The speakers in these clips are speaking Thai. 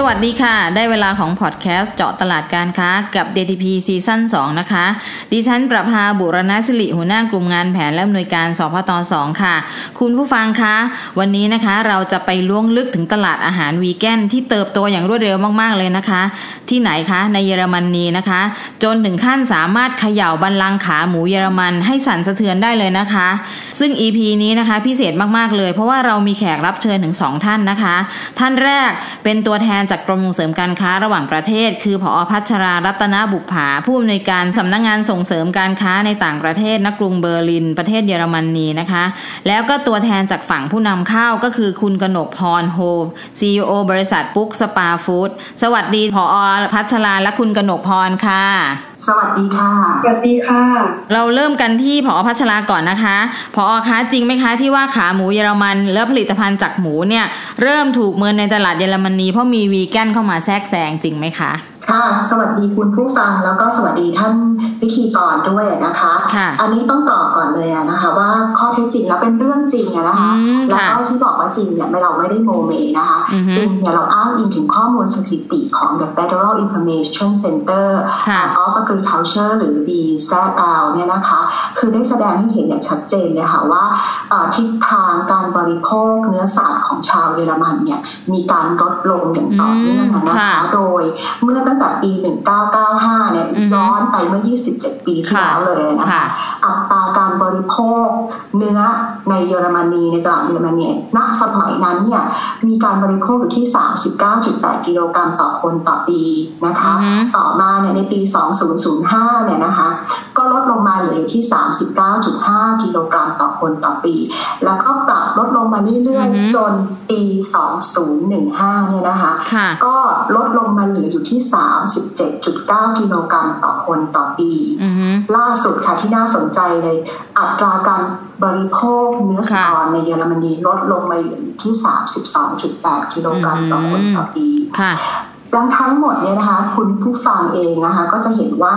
สวัสดีค่ะ ได้เวลาของพอดแคสต์เจาะตลาดการค้ากับ DTP ซีซั่น2นะคะ ดิฉันประภาบุรณศิริหัวหน้ากลุ่มงานแผนและอำนวยการสพต2ค่ะ คุณผู้ฟังคะ วันนี้นะคะเราจะไปล่วงลึกถึงตลาดอาหารวีแกนที่เติบโตอย่างรวดเร็วมากๆเลยนะคะ ที่ไหนคะ ในเยอรมนนีนะคะ จนถึงขั้นสามารถเขย่าบันลังขาหมูเยอรมันให้สั่นสะเทือนได้เลยนะคะ ซึ่ง EP นี้นะคะพิเศษมากๆเลย เพราะว่าเรามีแขกรับเชิญถึง 2 ท่านนะคะ ท่านแรกเป็นตัวแทนจากกรมส่งเสริมการค้าระหว่างประเทศ คือผอพัชรารัตนบุภาผู้อำนวยการสำนักงานส่งเสริมการค้าในต่างประเทศนักกรุงเบอร์ลิน ประเทศเยอรมนีนะคะ แล้วก็ตัวแทนจากฝั่งผู้นำเข้าก็คือคุณกนกพรโฮม CEO บริษัทปุ๊กสปาฟู้ดสวัสดีผอพัชราและคุณกนกพรค่ะ สวัสดีค่ะ สวัสดีค่ะ เราเริ่มกันที่ผอพัชราก่อนนะคะผอคะจริงไหมคะที่ว่าขาหมูเยอรมันและผลิตภัณฑ์จากหมูเนี่ยเริ่มถูกเมินในตลาดเยอรมนีเพราะมีวีแกนเข้ามาแทรกแซงจริงไหมคะ ค่ะสวัสดีคุณผู้ฟังแล้วก็สวัสดีท่านพิธีกรด้วยนะคะอันนี้ต้องตอบก่อนเลยนะคะว่าข้อเท็จจริงแล้วเป็นเรื่องจริงนะคะแล้วก็ที่บอกว่าจริงเนี่ยเราไม่ได้โมเมนะคะจริงเนี่ยเราอ้างอิงถึงข้อมูลสถิติของ the Federal Information Center of Agriculture หรือ BZL เนี่ยนะคะคือได้แสดงให้เห็นอย่างชัดเจนเลยค่ะว่าทิศทางการบริโภคเนื้อสัตว์ของชาวเยอรมันเนี่ยมีการลดลงอย่างต่อเนื่องนะคะโดยเมื่อตั้งแต่ปี 1995 เนี่ยย้อนไปเมื่อ 27 ปีที่แล้วเลยนะคะอัตราการบริโภคเนื้อในเยอรมนีในตลาดเยอรมนีณสมัยนั้นเนี่ยมีการบริโภคอยู่ที่ 39.8 กิโลกรัมต่อคนต่อปีนะคะ ต่อมาเนี่ยในปี 2005 เนี่ยนะคะก็ลดลงมาเหลืออยู่ที่ 39.5 กิโลกรัมต่อคนต่อปี แล้วก็ปรับลดลงมาเรื่อยๆ จนปี 2015 เนี่ยนะคะ ก็ลดลงมาเหลืออยู่ที่37.9 กิโลกรัมต่อคนต่อปี ล่าสุดค่ะที่น่าสนใจเลย อัตราการบริโภคเนื้อสัตว์ในเยอรมนีลดลงมาอยู่ที่ 32.8 กิโลกรัมต่อคนต่อปีดังทั้งหมดเนี่ยนะคะ คุณผู้ฟังเองนะคะ ก็จะเห็นว่า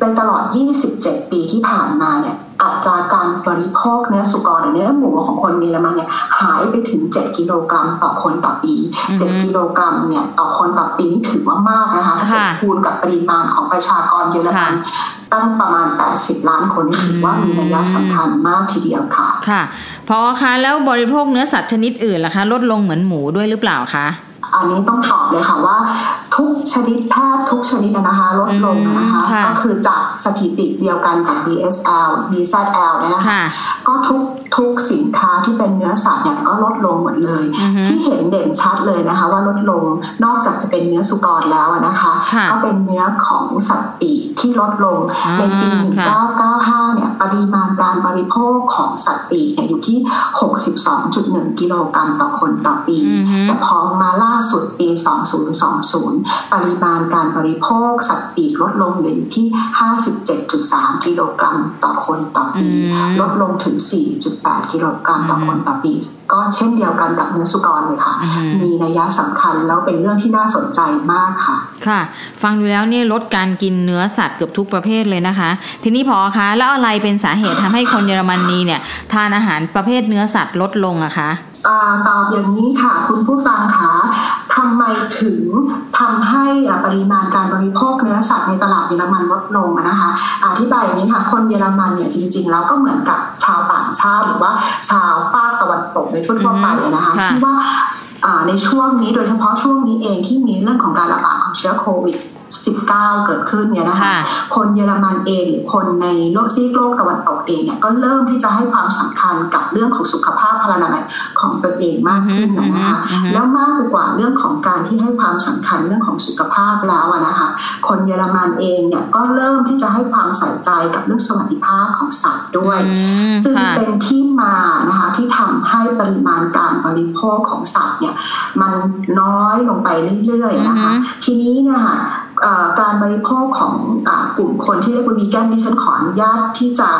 ในตลอด 27 ปีที่ผ่านมาเนี่ย อัตราการบริโภคเนื้อสุกรหรือเนื้อหมูของคนเยอรมันเนี่ยหายไปถึง 7 กิโลกรัมต่อคนต่อปี 7 กิโลกรัมเนี่ยต่อคนต่อปีนี่ถือว่ามากนะคะถ้าคูณกับปริมาณของประชากรเยอรมันตั้งประมาณ 80 ล้านคนนี่ถือว่ามีนัยสำคัญมากทีเดียวค่ะ ค่ะพอคะแล้วบริโภคเนื้อสัตว์ชนิดอื่นล่ะคะ ลดลงเหมือนหมูด้วยหรือเปล่าคะอันนี้ต้องตอบเลยค่ะว่า ทุกชนิดแพทย์ทุกชนิดนะคะลดลงนะคะ ก็คือจากสถิติเดียวกันจาก BSL BZL เนี่ยนะคะ ก็ทุกทุกสินค้าที่เป็นเนื้อสัตว์เนี่ยก็ลดลงหมดเลย ที่เห็นเด่นชัดเลยนะคะ ว่าลดลงนอกจากจะเป็นเนื้อสุกรแล้วนะคะ ก็เป็นเนื้อของสัตว์ปีกที่ลดลงในปี 1995 เนี่ยปริมาณการบริโภคของสัตว์ปีกเนี่ยอยู่ที่ 62.1 กิโลกรัมต่อคนต่อปี แต่พอมาล่าสุดปี 2020ปริมาณการบริโภคสัตว์ปีกลดลงเหลือที่ 57.3 กิโลกรัมต่อคนต่อปี ลดลงถึง 4.8 กิโลกรัมต่อคนต่อปี ก็เช่นเดียวกันกับเนื้อสุกรเลยค่ะ มีนัยสำคัญแล้วเป็นเรื่องที่น่าสนใจมากค่ะ ค่ะ ฟังดูแล้วนี่ลดการกินเนื้อสัตว์เกือบทุกประเภทเลยนะคะ ทีนี้พอคะแล้วอะไรเป็นสาเหตุทำให้คนเยอรมนีเนี่ยทานอาหารประเภทเนื้อสัตว์ลดลงอะคะ ตอบอย่างนี้ค่ะคุณผู้ฟังคะทำไมถึงทำให้ปริมาณการบริโภคเนื้อสัตว์ในตลาดเยอรมันลดลงนะคะอธิบายอย่างนี้ค่ะคนเยอรมันเนี่ยจริง ๆ แล้วก็เหมือนกับชาวต่างชาติ หรือว่าชาวภาคตะวันตกในทั่วๆไปนะคะที่ว่าในช่วงนี้โดยเฉพาะช่วงนี้เองที่มีเรื่องของการระบาดของเชื้อโควิด 19 เกิดขึ้นเนี่ยนะคะคนเยอรมันเองหรือคนในโลกซีกโลกตะวันตกเองเนี่ยก็เริ่มที่จะให้ความสำคัญกับเรื่องของสุขภาพพลานามัยของตนเองมากขึ้นนะคะแล้วมากไปกว่าเรื่องของการที่ให้ความสำคัญเรื่องของสุขภาพแล้วนะคะคนเยอรมันเองเนี่ยก็เริ่มที่จะให้ความใส่ใจกับเรื่องสวัสดิภาพของสัตว์ด้วย จึงเป็นที่มานะคะที่ทำให้ปริมาณการบริโภคของสัตว์เนี่ยมันน้อยลงไปเรื่อยๆนะคะทีนี้เนี่ยการบริโภคของอกลุ่มคนที่เรียกว่าวีแกนดิฉันขออนุญาตที่จะ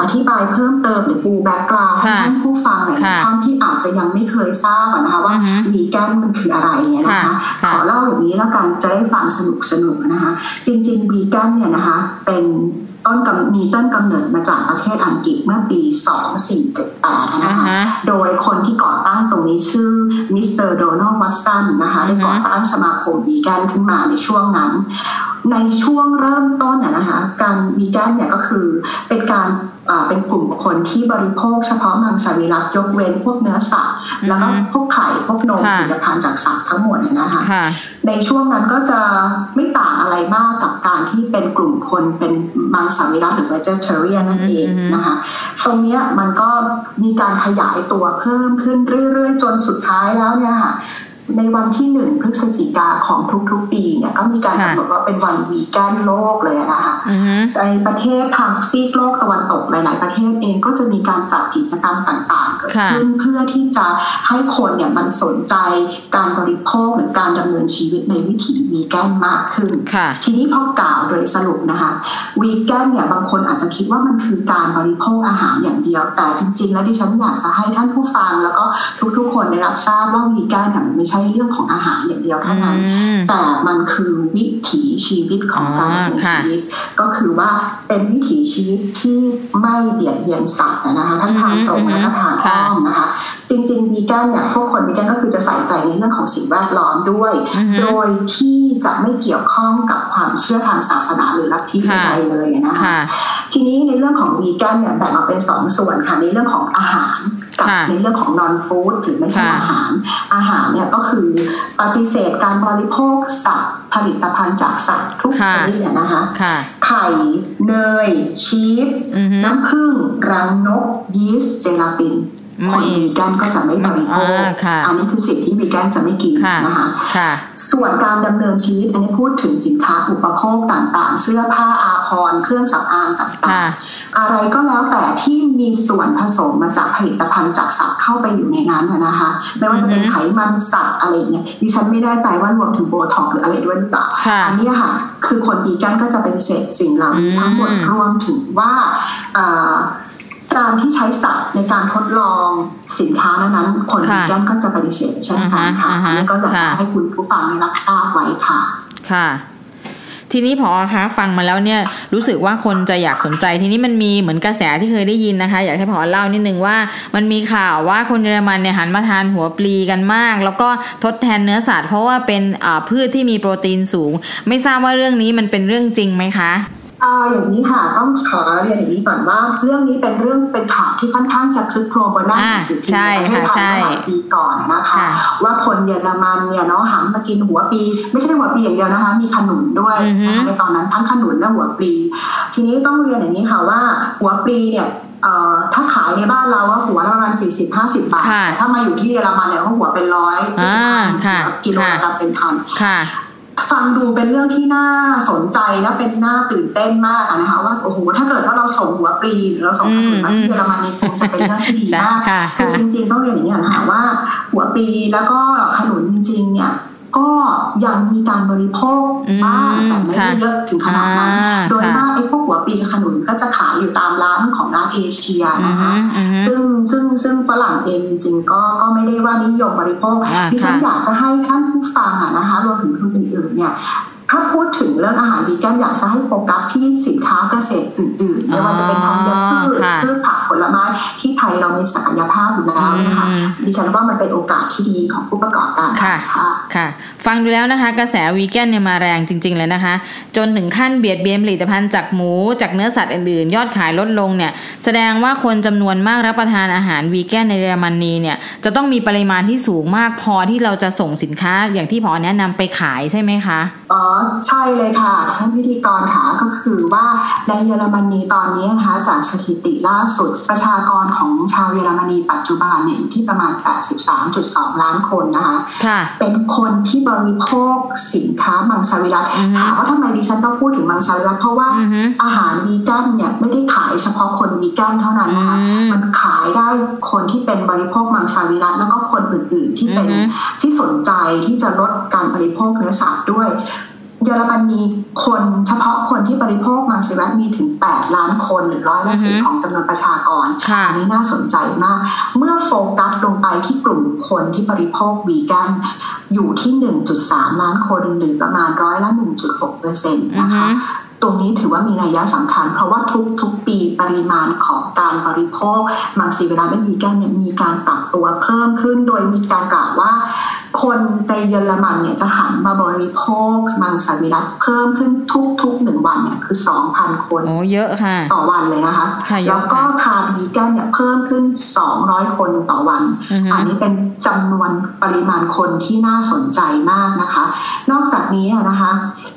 อธิบายเพิ่มเติมหรือปูแบ็กกราวด์ให้ท่านผู้ฟังหลายท่านที่อาจจะยังไม่เคยทราบนะคะว่าวีแกนมันคืออะไรเนี่ยนะคะขอเล่าอย่างนี้แล้วกันจะได้ฟังสนุกสนุกนะคะ จริงๆวีแกนเนี่ยนะคะเป็น ต้นกำมีต้นกำเนิดมาจากประเทศอังกฤษเมื่อปี 2478 นะคะ โดยคนที่ก่อตั้งตรงนี้ชื่อมิสเตอร์โดนัลด์วัตสันนะคะ ได้ก่อตั้งสมาคมวีแกนขึ้นมาในช่วงนั้น ในช่วงเริ่มต้นนะคะการวีแกนเนี่ยก็คือเป็นการเป็นกลุ่มคนที่บริโภคเฉพาะมังสวิรัตยกเว้นพวกเนื้อสัตว์แล้วก็พวกไข่พวกนมผลิตภัณฑ์จากสัตว์ทั้งหมดเนี่ยนะคะในช่วงนั้นก็จะไม่ต่างอะไรมากกับการที่เป็นกลุ่มคนเป็นมังสวิรัตหรือ vegetarian นั่นเองนะคะตรงนี้มันก็มีการขยายตัวเพิ่มขึ้นเรื่อยๆ จนสุดท้ายแล้วเนี่ยค่ะ ในวันที่หนึ่งพฤศจิกาของทุกๆ ปีเนี่ยก็มีการกำหนดว่าเป็นวันวีแกนโลกเลยนะคะในประเทศทางซีกโลกตะวันตกหลาย ๆ ประเทศเองก็จะมีการจัดกิจกรรมต่างๆเกิดขึ้นเพื่อที่จะให้คนเนี่ยมันสนใจการบริโภคหรือการดำเนินชีวิตในวิถีวีแกนมากขึ้น ทีนี้พอกล่าวโดยสรุปนะคะวีแกนเนี่ยบางคนอาจจะคิดว่ามันคือการบริโภคอาหารอย่างเดียว แต่จริง ๆ แล้วดิฉันอยากจะให้ท่านผู้ฟังแล้วก็ทุกๆ คนได้รับทราบว่าวีแกนไม่ใช่เรื่องของอาหารอย่างเดียวเท่านั้น แต่มันคือวิถีชีวิตของการดำเนินชีวิต ก็คือว่าเป็นวิถีชีวิตที่ไม่เบียดเบียนสัตว์นะคะทั้งทางตรงและทางอ้อมนะคะ จริงๆวีแกนเนี่ยพวกคนวีแกนก็คือจะใส่ใจในเรื่องของสิ่งแวดล้อมด้วย โดยที่จะไม่เกี่ยวข้องกับความเชื่อทางศาสนาหรือลัทธิใดเลยนะคะ ทีนี้ในเรื่องของวีแกนเนี่ยแบ่งออกเป็นสองส่วนค่ะในเรื่องของอาหาร กับในเรื่องของนอนฟู้ดหรือไม่ใช่อาหาร อาหารเนี่ยก็คือปฏิเสธการบริโภคสัตว์ผลิตภัณฑ์จากสัตว์ทุกชนิดเนี่ยนะคะไข่เนยชีสน้ำผึ้งรังนกยีสต์เจลาติน คนวีแกนก็จะไม่บริโภคอันนี้คือสิ่งที่วีแกนจะไม่กินนะคะส่วนการดำเนินชีวิตอันนี้พูดถึงสินค้าอุปโภคต่างๆ เสื้อผ้าอาภรณ์เครื่องสำอางต่างๆ อะไรก็แล้วแต่ที่มีส่วนผสมมาจากผลิตภัณฑ์จากสัตว์เข้าไปอยู่ในนั้นนะคะไม่ว่าจะเป็นไขมันสัตว์อะไรเงี้ยดิฉันไม่แน่ใจว่ารวมถึงโบท็อกหรืออะไรด้วยหรือเปล่าอันนี้ค่ะ คือคนวีแกนก็จะปฏิเสธสิ่งเหล่านี้ทั้งหมดรวมถึงว่า การที่ใช้สัตว์ในการทดลองสินค้านั้นคนวีแกนก็จะปฏิเสธเช่นกันค่ะอันนี้ก็อยากจะให้คุณผู้ฟังรับทราบไว้ค่ะ ค่ะ ทีนี้พอคะฟังมาแล้วเนี่ยรู้สึกว่าคนจะอยากสนใจ ทีนี้มันมีเหมือนกระแสที่เคยได้ยินนะคะ อยากให้พอเล่านิดนึงว่า มันมีข่าวว่าคนเยอรมันเนี่ยหันมาทานหัวปลีกันมาก แล้วก็ทดแทนเนื้อสัตว์เพราะว่าเป็นพืชที่มีโปรตีนสูง ไม่ทราบว่าเรื่องนี้มันเป็นเรื่องจริงไหมคะ ออย่างนี้ค่ะต้องขอเรียนอย่างนี้ก่อนว่า เรื่องนี้เป็นเรื่องเป็นข่าวที่ค่อนข้างจะคลึกโครมบนหน้าหนังสือพิมพ์ในประเทศไทยเมื่อหลายปีก่อนนะคะ ว่าคนเยอรมันเนี่ยเนาะหันมากินหัวปี ไม่ใช่หัวปีอย่างเดียวนะคะ มีขนุนด้วยในตอนนั้นทั้งขนุนและหัวปีทีนี้ต้องเรียนอย่างนี้ค่ะว่าหัวปีเนี่ยถ้าขายในบ้านเราว่าหัวละประมาณสี่สิบห้าสิบบาท ถ้ามาอยู่ที่เยอรมันเนี่ยหัวเป็นร้อยเป็นพันกิโลกรัมเป็นพัน ฟังดูเป็นเรื่องที่น่าสนใจและเป็นน่าตื่นเต้นมากนะคะว่าโอ้โหถ้าเกิดว่าเราส่งหัวปรีหรือเราส่งขนมมาที่เยอรมนีคงจะเป็นเรื่องที่ดีมากคือจริง ๆ ต้องเรียนอย่างนี้นะคะว่า หัวปรีแล้วก็ขนุนจริง ๆ เนี่ยก็ยังมีการบริโภคบ้างแต่ไม่ได้เยอะถึงขนาดนั้น โดยมากไอ้พวกหัว ปีขนุนก็จะขายอยู่ตามร้านของร้านเอเชียนะคะ ซึ่งซึ่งซึ่งฝรั่งเองจริงๆก็ก็ไม่ได้ว่านิยมบริโภคดิฉันอยากจะให้ท่านผู้ฟังอะนะคะรวมถึงคนอื่นๆเนี่ยถ้าพูดถึงเรื่องอาหารวีแกนอยากจะให้โฟกัสที่สินค้าเกษตรอื่นๆ ไม่ว่าจะเป็นธัญพืชพืชผัก ผลไม้ที่ไทยเรามีศักยภาพอยู่แล้วนะคะดิฉันว่ามันเป็นโอกาสที่ดีของผู้ประกอบการค่ะค่ะ ฟังดูแล้วนะคะ กระแสวีแกนเนี่ยมาแรงจริง ๆ เลยนะคะ จนถึงขั้นเบียดเบียนผลิตภัณฑ์จากหมูจากเนื้อสัตว์อื่นๆ ยอดขายลดลงเนี่ยแสดงว่าคนจำนวนมากรับประทานอาหารวีแกนในเยอรมนีเนี่ยจะต้องมีปริมาณที่สูงมากพอที่เราจะส่งสินค้าอย่างที่พอแนะนำไปขายใช่ไหมคะอ๋อใช่เลยค่ะท่านพิธีกรค่ะก็คือว่าในเยอรมนีตอนนี้นะคะจากสถิติล่าสุดประชากรของชาวเยอรมนีปัจจุบันเนี่ยอยู่ที่ประมาณ 83.2 ล้านคนนะคะเป็นคนที่บริโภคสินค้ามังสวิรัตถามว่าทำไมดิฉันต้องพูดถึงมังสวิรัตเพราะว่าอาหารวีแกนเนี่ยไม่ได้ขายเฉพาะคนวีแกนเท่านั้นนะคะมันขายได้คนที่เป็นบริโภคมังสวิรัตแล้วก็คนอื่นๆที่เป็นที่สนใจที่จะลดการบริโภคเนื้อสัตว์ด้วย เยอรมนีคนเฉพาะคนที่บริโภคมังสวิรัตมีถึง 8 ล้านคนหรือร้อยละสิบของจำนวนประชากรอันนี้น่าสนใจมาก เมื่อโฟกัสลงไปที่กลุ่มคนที่บริโภควีแกนอยู่ที่ 1.3 ล้านคนหรือประมาณร้อยละ 1.6เปอร์เซ็นต์นะคะ ตรงนี้ถือว่ามีนัยยะสำคัญ เพราะว่าทุกทุกปีปริมาณของการบริโภคมังสวิรัตและวีแกนเนี่ยมีการปรับตัวเพิ่มขึ้น โดยมีการกล่าวว่า คนในเยอรมันเนี่ยจะหันมาบริโภคมังสวิรัตเพิ่มขึ้นทุกๆหนึ่งวันเนี่ยคือ 2,000 คนโอ้เยอะค่ะ ต่อวันเลยนะคะแล้วก็ทานวีแกนเนี่ยเพิ่มขึ้น 200 คนต่อวัน อันนี้เป็นจำนวนปริมาณคนที่น่าสนใจมากนะคะ นอกจากนี้นะคะ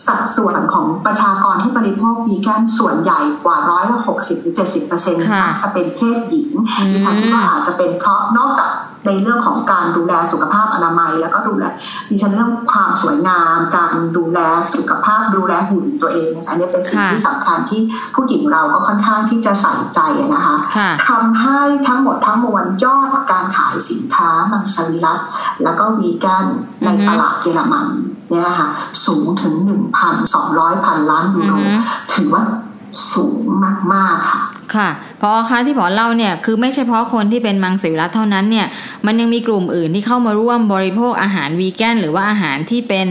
สัดส่วนของประชากรที่บริโภควีแกนส่วนใหญ่กว่าร้อยละหกสิบหรือเจ็ดสิบเปอร์เซ็นต์จะเป็นเพศหญิงดิฉันคิดว่าอาจจะเป็นเพราะนอกจากในเรื่องของการดูแลสุขภาพอนามัย แล้วก็ดูแลดิฉันเรื่องความสวยงาม การดูแลสุขภาพดูแลหุ่นตัวเอง อันนี้เป็นสิ่งที่สำคัญที่ผู้หญิงเราก็ค่อนข้างที่จะใส่ใจนะคะทำให้ทั้งหมดทั้งมวลยอดการขายสินค้ามังสวิรัตแล้วก็วีแกนในตลาดเยอรมัน เนี่ยค่ะสูงถึง 1,200พันล้านยูโรถือว่าสูงมาก ๆ ค่ะค่ะพอคะที่พอเล่าเนี่ยคือไม่ใช่เพราะคนที่เป็นมังสวิรัตเท่านั้นเนี่ยมันยังมีกลุ่มอื่นที่เข้ามาร่วมบริโภคอาหารวีแกนหรือว่าอาหารที่เป็น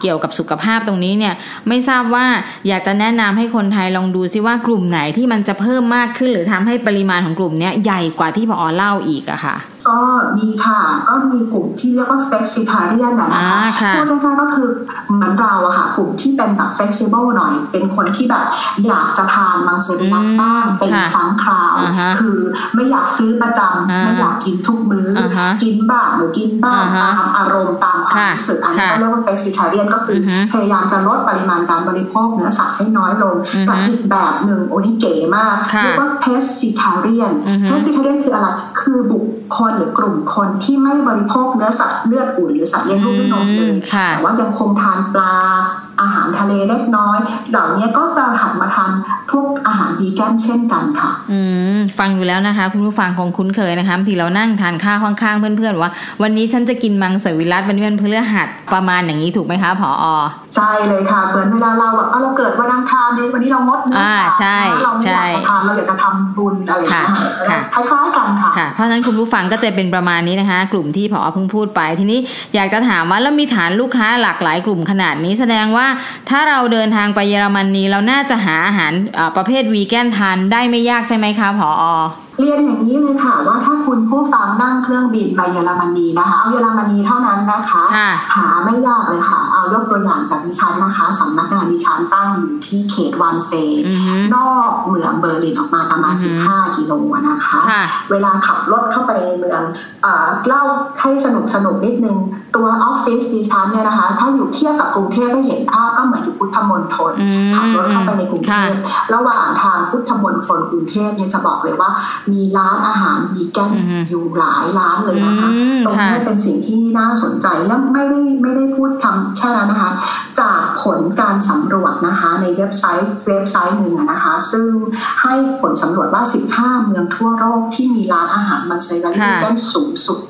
เกี่ยวกับสุขภาพตรงนี้เนี่ยไม่ทราบว่าอยากจะแนะนำให้คนไทยลองดูซิว่ากลุ่มไหนที่มันจะเพิ่มมากขึ้น หรือทำให้ปริมาณของกลุ่มนี้ใหญ่กว่าที่พอเล่าอีกอะค่ะ ก็มีค่ะก็มีกลุ่มที่เรียกว่า flexitarian นะคะพูดง่ายๆก็คือเหมือนเราอะค่ะ กลุ่มที่เป็นแบบ flexible หน่อย เป็นคนที่แบบอยากจะทานมังสวิรัตบ้างเป็นครั้งคราว คือไม่อยากซื้อประจำไม่อยากกินทุกมื้อ กินบ้างหรือกินบ้างตามอารมณ์ตามความรู้สึกอันนี้ก็เรียกว่า flexitarian ก็คือพยายามจะลดปริมาณการบริโภคเนื้อสัตว์ให้น้อยลงกับอีกแบบหนึ่งโอ้นี่เก๋มากเรียกว่า pescetarian pescetarian คืออะไรคือบุคคลหรือกลุ่มคนที่ไม่บริโภคเนื้อสัตว์เลือดอุ่นหรือสัตว์เลี้ยงลูกด้วยนมเลยแต่ว่ายังคงทานปลา อาหารทะเลเล็กน้อย เหล่านี้ก็จะหันมาทานพวกอาหารวีแกนเช่นกันค่ะ อืมฟังอยู่แล้วนะคะ คุณผู้ฟังคงคุ้นเคยนะคะที่เรานั่งทานข้าวข้างๆ เพื่อนๆว่า วันนี้ฉันจะกินมังสวิรัตวันนี้เป็นเพื่อหัดประมาณอย่างนี้ถูกไหมคะผออใช่เลยค่ะเหมือนเวลาเราแบบเราเกิดวันอังคารดีวันนี้เรางดเนื้อสัตว์เราไม่อยากจะทานเราอยากจะทำบุญอะไรอย่างเงี้ยคล้ายๆกันค่ะเพราะฉะนั้นคุณผู้ฟังก็จะเป็นประมาณนี้นะคะ กลุ่มที่ผอเพิ่งพูดไปทีนี้อยากจะถามว่าแล้วมีฐานลูกค้าหลากหลายกลุ่มขนาดนี้แสดงว่าถ้าเราเดินทางไปเยอรมนนีเราน่าจะหาอาหารประเภทวีแกนทานได้ไม่ยากใช่ไหมคะผอ. เรียนอย่างนี้เลยค่ะว่าถ้าคุณผู้ฟังนั่งเครื่องบินไปเยอรมนีนะคะ เอาเยอรมนีเท่านั้นนะคะ หาไม่ยากเลยค่ะ เอายกตัวอย่างจากดิฉันนะคะสำนักงานดิฉันตั้งอยู่ที่เขตวันเซ นอกเมืองเบอร์ลินออกมาประมาณ 15 กิโลนะคะ เวลาขับรถเข้าไปในเมืองเล่าให้สนุกสนุกนิดนึง ตัวออฟฟิศดิฉันเนี่ยนะคะ ถ้าอยู่เทียบกับกรุงเทพได้เห็นภาพก็เหมือนอยู่พุทธมณฑลขับรถเข้าไปในกรุงเทพระหว่างทางพุทธมณฑลกรุงเทพเนี่ยจะบอกเลยว่ามีร้านอาหารวีแกนอยู่หลายร้านเลยนะคะตรงนี้เป็นสิ่งที่น่าสนใจและไม่ได้ไม่ได้พูดคำแค่นั้นนะคะ จากผลการสำรวจนะคะในเว็บไซต์เว็บไซต์หนึ่งนะคะ ซึ่งให้ผลสำรวจว่า 15 เมืองทั่วโลกที่มีร้านอาหารมาไซรันวีแกนสูงสุด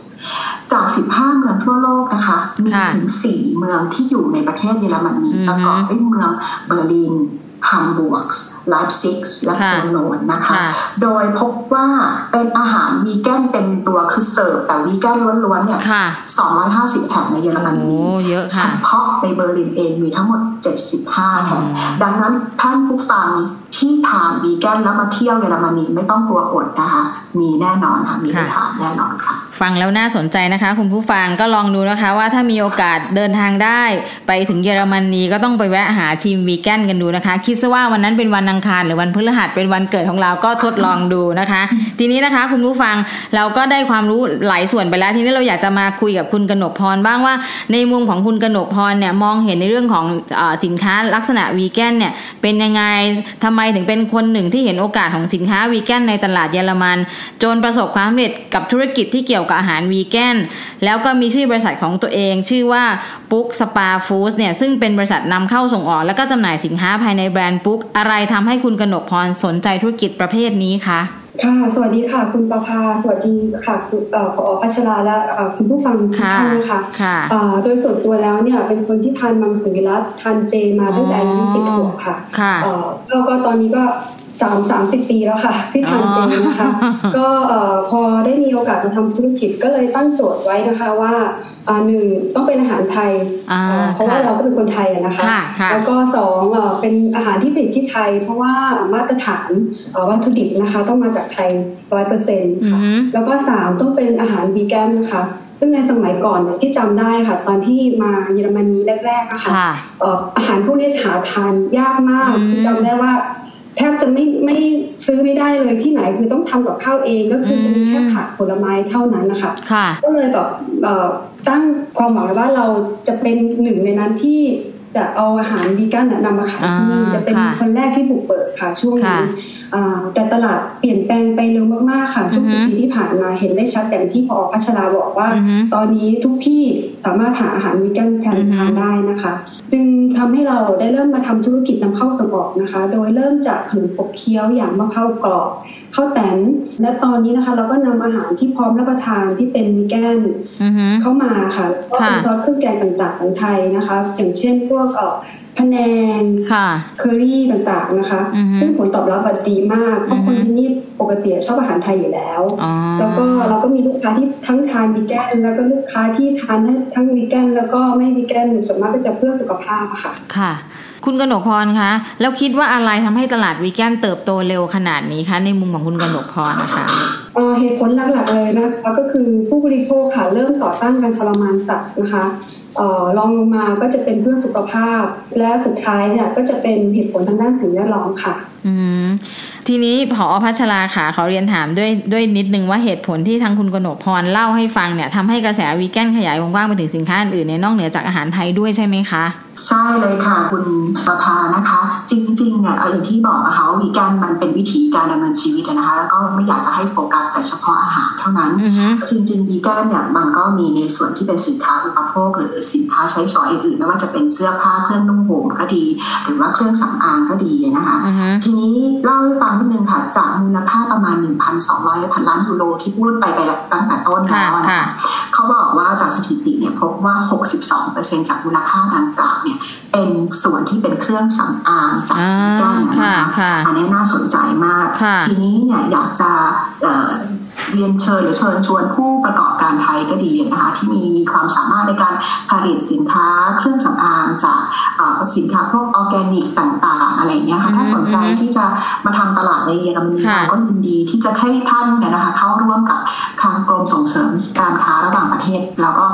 จาก 15 เมืองทั่วโลกนะคะ มีถึง 4 เมืองที่อยู่ในประเทศเยอรมนีประกอบด้วยเมืองเบอร์ลิน ฮัมบูร์กไลป์ซิกและโคโลญนะคะ โดยพบว่าเป็นอาหารวีแกนเต็มตัวคือเสิร์ฟแต่วีแกนล้วนๆเนี่ย250 แห่งในเยอรมนีเฉพาะในเบอร์ลินเองมีทั้งหมด 75 แห่ง ดังนั้นท่านผู้ฟังที่ทานวีแกนแล้วมาเที่ยวเยอรมนีไม่ต้องกลัวอดนะคะ มีแน่นอนค่ะ มีทานแน่นอนค่ะ ฟังแล้วน่าสนใจนะคะ คุณผู้ฟังก็ลองดูนะคะว่าถ้ามีโอกาสเดินทางได้ ไปถึงเยอรมนีก็ต้องไปแวะหาชิมวีแกนกันดูนะคะ คิดซะว่าวันนั้นเป็นวันอังคารหรือวันพฤหัสเป็นวันเกิดของเราก็ทดลองดูนะคะ ทีนี้นะคะ คุณผู้ฟังเราก็ได้ความรู้หลายส่วนไปแล้ว ทีนี้เราอยากจะมาคุยกับคุณกนกพรบ้างว่า ในมุมของคุณกนกพรเนี่ยมองเห็นในเรื่องของอสินค้าลักษณะวีแกนเนี่ยเป็นยังไงทำไมถึงเป็นคนหนึ่งที่เห็นโอกาสของสินค้าวีแกนในตลาดเยอรมัน จนประสบความสำเร็จกับธุรกิจที่เกี่ยวกับอาหารวีแกนแล้วก็มีชื่อบริษัทของตัวเอง ชื่อว่าปุ๊กสปาฟู้ดเนี่ยซึ่งเป็นบริษัทนำเข้าส่งออก แล้วก็จำหน่ายสินค้าภายในแบรนด์ปุ๊กอะไรทำให้คุณกนกพรสนใจธุรกิจประเภทนี้คะค่ะ สวัสดีค่ะ คุณประภา สวัสดีค่ะคุณผอพัชราและคุณผู้ฟังทุกท่านนะคะโดยส่วนตัวแล้วเนี่ยเป็นคนที่ทานมังสวิรัตทานเจมาตั้งแต่อายุสิบขวบค่ะแล้วก็ตอนนี้ก็ สามสามสิบปีแล้วค่ะ ที่ทานเจนะคะ ก็พอได้มีโอกาสมาทำธุรกิจก็เลยตั้งโจทย์ไว้นะคะว่าหนึ่งต้องเป็นอาหารไทย เพราะว่าเราก็เป็นคนไทยนะคะ แล้วก็สองเป็นอาหารที่ผลิตที่ไทย เพราะว่ามาตรฐานวัตถุดิบนะคะต้องมาจากไทยร้อยเปอร์เซ็นต์ค่ะแล้วก็สามต้องเป็นอาหารวีแกนนะคะซึ่งในสมัยก่อนที่จำได้ค่ะ ตอนที่มาเยอรมนีแรกๆนะคะอาหารพวกนี้หาทานยากมากจำได้ว่า แทบจะไม่ไม่ซื้อไม่ได้เลยที่ไหนคือต้องทำกับข้าวเองก็คือจะมีแค่ผักผลไม้เท่านั้นนะคะก็เลยแบบตั้งความหวังไว้ว่าเราจะเป็นหนึ่งในนั้นที่จะเอาอาหารวีแกนนำมาขายที่นี่จะเป็นคนแรกที่บุกเปิดค่ะช่วงนี้แต่ตลาดเปลี่ยนแปลงไปเร็วมากๆค่ะ ช่วงสิบปีที่ผ่านมาเห็นได้ชัดอย่างที่พอพัชราบอกว่า ตอนนี้ทุกที่สามารถหาอาหารวีแกนแทนทานได้นะคะ จึงทำให้เราได้เริ่มมาทำธุรกิจนำเข้าส่งออกนะคะ โดยเริ่มจากขนมปกเคี้ยวอย่างมะพร้าวกรอบข้าวแตนและตอนนี้นะคะ เราก็นำอาหารที่พร้อมรับประทานที่เป็นวีแกนเข้ามาค่ะก็เป็นซอสเครื่องแกงต่างๆของไทยนะคะ อย่างเช่นพวก เอ่อพะแนงเคอรี่ต่างๆนะคะ ซึ่งผลตอบรับดีมากเพราะคนที่นี่ปกติชอบอาหารไทยอยู่แล้ว แล้วก็เราก็มีลูกค้าที่ทั้งทานวีแกนแล้วก็ลูกค้าที่ทานทั้งวีแกนแล้วก็ไม่วีแกนส่วนมากก็จะเพื่อสุขภาพค่ะ ค่ะ คุณกนกพรคะแล้วคิดว่าอะไรทำให้ตลาดวีแกนเติบโตเร็วขนาดนี้คะ ในมุมของคุณกนกพรนะคะเหตุผลหลักๆเลยนะคะก็คือผู้บริโภคค่ะเริ่มต่อต้านการทรมานสัตว์นะคะ รองลงมาก็จะเป็นเพื่อสุขภาพ และสุดท้ายเนี่ยก็จะเป็นเหตุผลทางด้านสิ่งแวดล้อมค่ะ อืม ทีนี้ผอพัชราค่ะเขาเรียนถามด้วยด้วยนิดนึงว่าเหตุผลที่ทางคุณกนกพรเล่าให้ฟังเนี่ยทำให้กระแสวีแกนขยายวงกว้างไปถึงสินค้าอื่นในนอกเหนือจากอาหารไทยด้วยใช่ไหมคะใช่เลยค่ะ คุณประภานะคะ จริงๆเนี่ยอย่างที่บอกนะคะว่าวีแกนมันเป็นวิถีการดำเนินชีวิตนะคะแล้วก็ไม่อยากจะให้โฟกัสแต่เฉพาะอาหารเท่านั้น จริงๆวีแกนเนี่ยมันก็มีในส่วนที่เป็นสินค้าอุปโภคหรือสินค้าใช้สอยอื่นๆไม่ว่าจะเป็นเสื้อผ้าเครื่องนุ่งห่มก็ดี หรือว่าเครื่องสำอางก็ดีนะคะ ทีนี้เล่าให้ฟังนิดนึงค่ะ จากมูลค่าประมาณ 1,200พันล้านยูโรที่พูดไปไปตั้งแต่ต้นแล้วนะคะเขาบอกว่าจากสถิติเนี่ยพบว่า 62%จากมูลค่าดังกล่าวเนี่ยเป็นส่วนที่เป็นเครื่องสำอางจากด้านนะคะอันนี้น่าสนใจมาก ทีนี้เนี่ยอยากจะ เรียนเชิญหรือเชิญชวนผู้ประกอบการไทยก็ดีนะคะที่มีความสามารถในการผลิตสินค้าเครื่องสำอางจากสินค้าพวกออร์แกนิกต่าง ๆ อะไรเงี้ยค่ะถ้าสนใจที่จะมาทำตลาดในเยอรมนีเราก็ยินดีที่จะให้ท่านเนี่ยนะคะเข้าร่วมกับทางกรมส่งเสริมการค้าระหว่างประเทศ แล้วก็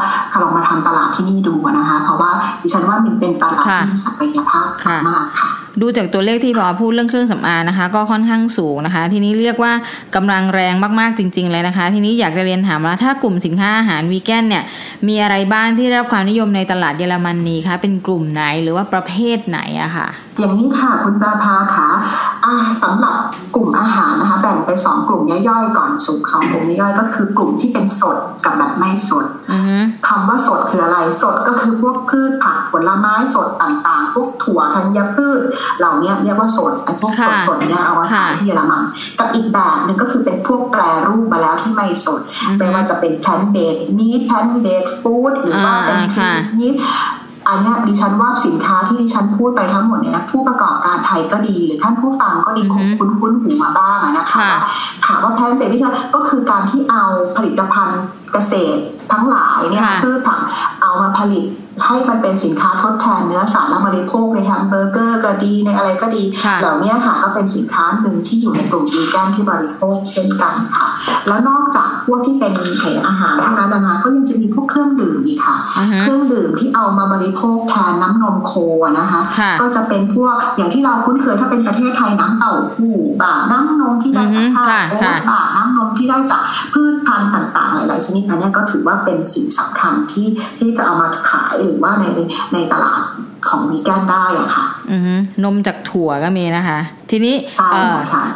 ลองมาทำตลาดที่นี่ดูนะคะ เพราะว่าดิฉันว่ามันเป็นตลาดที่มีศักยภาพมากค่ะ ดูจากตัวเลขที่พอพูดเรื่องเครื่องสำอางนะคะ ก็ค่อนข้างสูงนะคะ ทีนี้เรียกว่ากำลังแรงมากๆจริง ๆ เลยนะคะ ทีนี้อยากจะเรียนถามว่าถ้ากลุ่มสินค้าอาหารวีแกนเนี่ย มีอะไรบ้างที่ได้รับความนิยมในตลาดเยอรมนนีคะเป็นกลุ่มไหนหรือว่าประเภทไหนอะคะ่ะอย่างนี้ค่ะคุณปาภาค่ะสำหรับกลุ่มอาหารนะคะ แบ่งไปสองกลุ่มย่อยๆ ก่อนสุกของกลุ่มย่อยก็คือกลุ่มที่เป็นสดกับแบบไม่สดคำว่าสดคืออะไรสดก็คือพวกพืชผักผลไม้สดต่างๆ พวกถั่วธัญพืชเหล่านี้เรียกว่าสดไอ้พวกสดๆเนี่ยเอาไว้ขายที่เยอรมันกับอีกแบบหนึ่งก็คือเป็นพวกแปรรูปมาแล้วที่ไม่สดไม่ว่าจะเป็น plant-based meat plant-based food หรือว่าเป็นมีอันนี้ดิฉันว่าสินค้าที่ดิฉันพูดไปทั้งหมดเนี่ยผู้ประกอบการไทยก็ดี หรือท่านผู้ฟังก็ดีคงคุ้นคุ้นหูมาบ้างนะคะถามว่า plant-based นี่ก็คือการที่เอาผลิตภัณฑ์เกษตรทั้งหลายเนี่ยพืชผักเอามาผลิต ให้มันเป็นสินค้าทดแทนเนื้อสัตว์และบริโภคในแฮมเบอร์เกอร์ก็ดีในอะไรก็ดี เหล่านี้ค่ะก็เป็นสินค้าหนึ่งที่อยู่ในกลุ่มวีแกนที่บริโภคเช่นกันค่ะ แล้วนอกจากพวกที่เป็นอาหารพวกนั้นนะคะก็ยังจะมีพวกเครื่องดื่มอีกค่ะ เครื่องดื่มที่เอามาบริโภคแทนน้ำนมโคนะคะ ก็จะเป็นพวกอย่างที่เราคุ้นเคยถ้าเป็นประเทศไทยน้ำเต้าหู้บาน้ำนมที่ได้จากข้าวโอ๊ตบาน้ำนมที่ได้จากพืชพันธุ์ต่าง ๆ หลาย ๆ ชนิดอันนี้ก็ถือว่าเป็นสิ่งสำคัญที่ที่จะเอามาขายหรือว่าในในตลาดของวีแกนได้อะค่ะนมจากถั่วก็มีนะคะ ทีนี้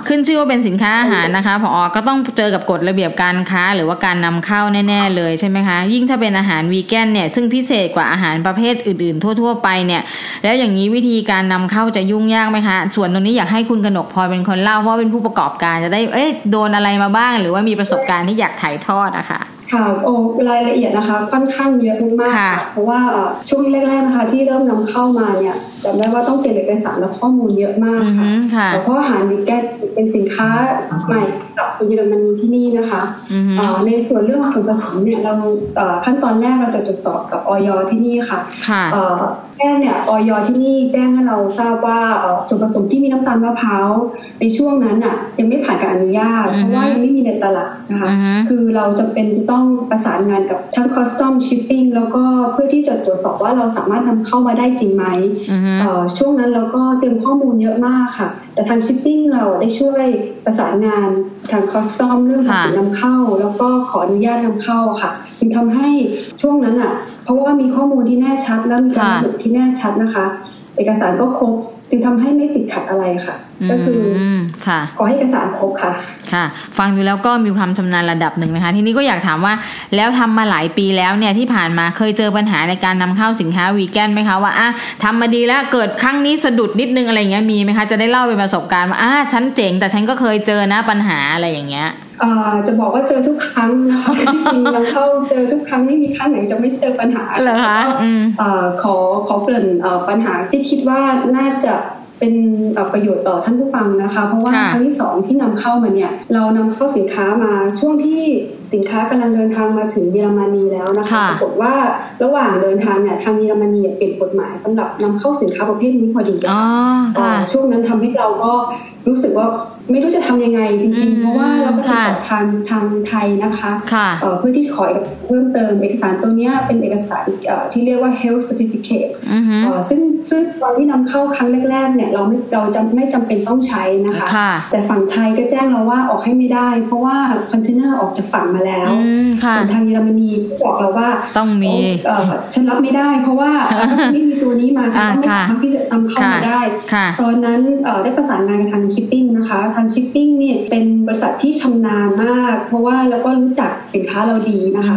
ขึ้นชื่อว่าเป็นสินค้าอาหารนะคะพอก็ต้องเจอกับกฎระเบียบการค้า หรือว่าการนำเข้าแน่ๆเลยใช่ไหมคะ ยิ่งถ้าเป็นอาหารวีแกนเนี่ยซึ่งพิเศษกว่าอาหารประเภทอื่นๆ ทั่ว ๆ ไปเนี่ย แล้วอย่างนี้วิธีการนำเข้าจะยุ่งยากไหมคะ ส่วนตรงนี้อยากให้คุณกนกพลอยเป็นคนเล่าเพราะเป็นผู้ประกอบการจะได้เอ๊ะโดนอะไรมาบ้าง หรือว่ามีประสบการณ์ที่อยากถ่ายทอดอะคะ่ะค่ะโอ้รายละเอียดนะคะค่อนข้างเยอะมาก เพราะว่าช่วงแรกๆนะคะที่เริ่มนำเข้ามาเนี่ยจำได้ว่าต้องเก็บเอกสารและข้อมูลเยอะมากค่ะเพราะอาหารวิกแกตเป็นสินค้าใหม่กับเยอรมนีที่นี่นะคะในส่วนเรื่องส่วนผสมเนี่ยเราขั้นตอนแรกเราจะตรวจสอบกับออยที่นี่ค่ะ แจ้งเนี่ยออยที่นี่แจ้งให้เราทราบว่าส่วนผสมที่มีน้ำตาลมะพร้าวในช่วงนั้นอะยังไม่ผ่านการอนุญาต เพราะว่ายังไม่มีในตลาดนะคะคือเราจะเป็นจะต้องประสานงานกับทั้ง customs ชิปปิ้งแล้วก็เพื่อที่จะตรวจสอบว่าเราสามารถนำเข้ามาได้จริงไหมช่วงนั้นเราก็เตรียมข้อมูลเยอะมากค่ะ แต่ทางชิปปิ้งเราได้ช่วยประสานงานทาง customs เรื่องภาษีนำเข้า แล้วก็ขออนุญาตนำเข้าค่ะ จึงทำให้ช่วงนั้นอะ เพราะว่ามีข้อมูลที่แน่ชัด และมีการระบุที่แน่ชัดนะคะ เอกสารก็ครบจึงทำให้ไม่ติดขัดอะไรค่ะ ก็คือค่ะขอให้เอกสารครบค่ะ ค่ะ ฟังดูแล้วก็มีความชำนาญระดับหนึ่งนะคะ ทีนี้ก็อยากถามว่าแล้วทำมาหลายปีแล้วเนี่ยที่ผ่านมาเคยเจอปัญหาในการนำเข้าสินค้าวีแกนไหมคะว่าอะทำมาดีแล้วเกิดครั้งนี้สะดุดนิดนึงอะไรเงี้ยมีไหมคะจะได้เล่าเป็นประสบการณ์ว่าอะฉันเจ๋งแต่ฉันก็เคยเจอนะปัญหาอะไรอย่างเงี้ยจะบอกว่าเจอทุกครั้งนะคะจริงๆเราเข้าเจอทุกครั้งไม่มีครั้งไหนจะไม่เจอปัญหาเหรอคะขอขอเกริ่นปัญหาที่คิดว่าน่าจะ เป็นประโยชน์ต่อท่านผู้ฟังนะคะ เพราะว่าครั้งที่สองที่นำเข้ามาเนี่ยเรานำเข้าสินค้ามาช่วงที่สินค้ากำลังเดินทางมาถึงเยอรมนีแล้วนะคะปรากฏว่าระหว่างเดินทางเนี่ยทางเยอรมนีเปลี่ยนกฎหมายสำหรับนำเข้าสินค้าประเภทนี้พอดีช่วงนั้นทำให้เราก็รู้สึกว่าไม่รู้จะทำยังไงจริงๆ เพราะว่าเราก็ติดต่อทางทางไทยนะคะเพื่อที่จะขอ เพิ่มเติมเอกสารตัวนี้เป็นเอกสารที่เรียกว่า health certificate ซึ่งซึ่งตอนที่นำเข้าครั้งแรกๆเนี่ยเราไม่เราจะไม่จำเป็นต้องใช้นะคะ แต่ฝั่งไทยก็แจ้งเราว่าออกให้ไม่ได้ เพราะว่าคอนเทนเนอร์ออกจากฝั่งมาแล้วส่วนทางเยอรมนีบอกเราว่าต้องมีฉันรับไม่ได้ เพราะว่าไม่มีตัวนี้มาฉันก็ไม่สามารถที่จะนำเข้ามาได้ ตอนนั้นได้ประสานงานกับทางชิปปิ้งนะคะทางชิปปิ้งเนี่ยเป็นบริษัทที่ชำนาญมาก เพราะว่าแล้วก็รู้จักสินค้าเราดีนะคะ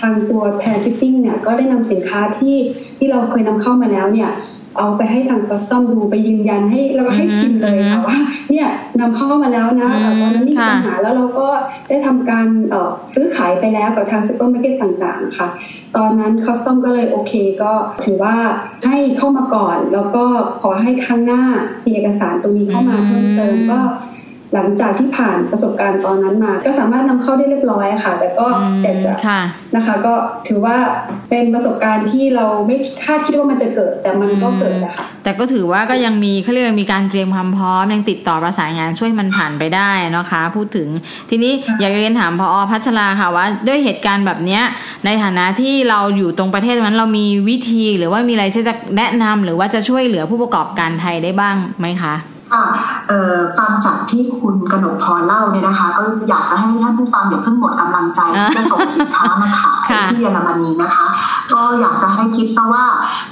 ทางตัวแทนชิปปิ้งเนี่ยก็ได้นำสินค้าที่ที่เราเคยนำเข้ามาแล้วเนี่ยเอาไปให้ทาง customs ดูไปยืนยันให้แล้วก็ให้ชิมเลยค่ะว่าเนี่ยนำเข้ามาแล้วนะตอนนั้นมีปัญหาแล้วเราก็ได้ทำการซื้อขายไปแล้วกับทางซูเปอร์มาร์เก็ตต่างๆค่ะ ตอนนั้น customs ก็เลยโอเคก็ถือว่าให้เข้ามาก่อน แล้วก็ขอให้ข้างหน้ามีเอกสารตรงนี้เข้ามาเพิ่มเติมก็ หลังจากที่ผ่านประสบการณ์ตอนนั้นมา ก็สามารถนำเข้าได้เรียบร้อยค่ะ แต่ก็อยากจะนะคะ ก็ถือว่าเป็นประสบการณ์ที่เราไม่คาดคิดว่ามันจะเกิด แต่มันก็เกิดนะคะแต่ก็ถือว่าก็ยังมีเขาเรียกมีการเตรียมความพร้อมยังติดต่อประสานงานช่วยมันผ่านไปได้นะคะ พูดถึงทีนี้อยากเรียนถามพอพัชราค่ะว่า ด้วยเหตุการณ์แบบเนี้ยในฐานะที่เราอยู่ตรงประเทศนั้นเรามีวิธีหรือว่ามีอะไรที่จะแนะนำหรือว่าจะช่วยเหลือผู้ประกอบการไทยได้บ้างไหมคะ ค่ะฟังจากที่คุณกนกพรเล่าเนี่ยนะคะ ก็อยากจะให้ท่านผู้ฟังอย่าเพิ่งหมดกำลังใจที่จะส่งสินค้ามาขายที่เยอรมนีนะคะ ก็อยากจะให้คิดซะว่า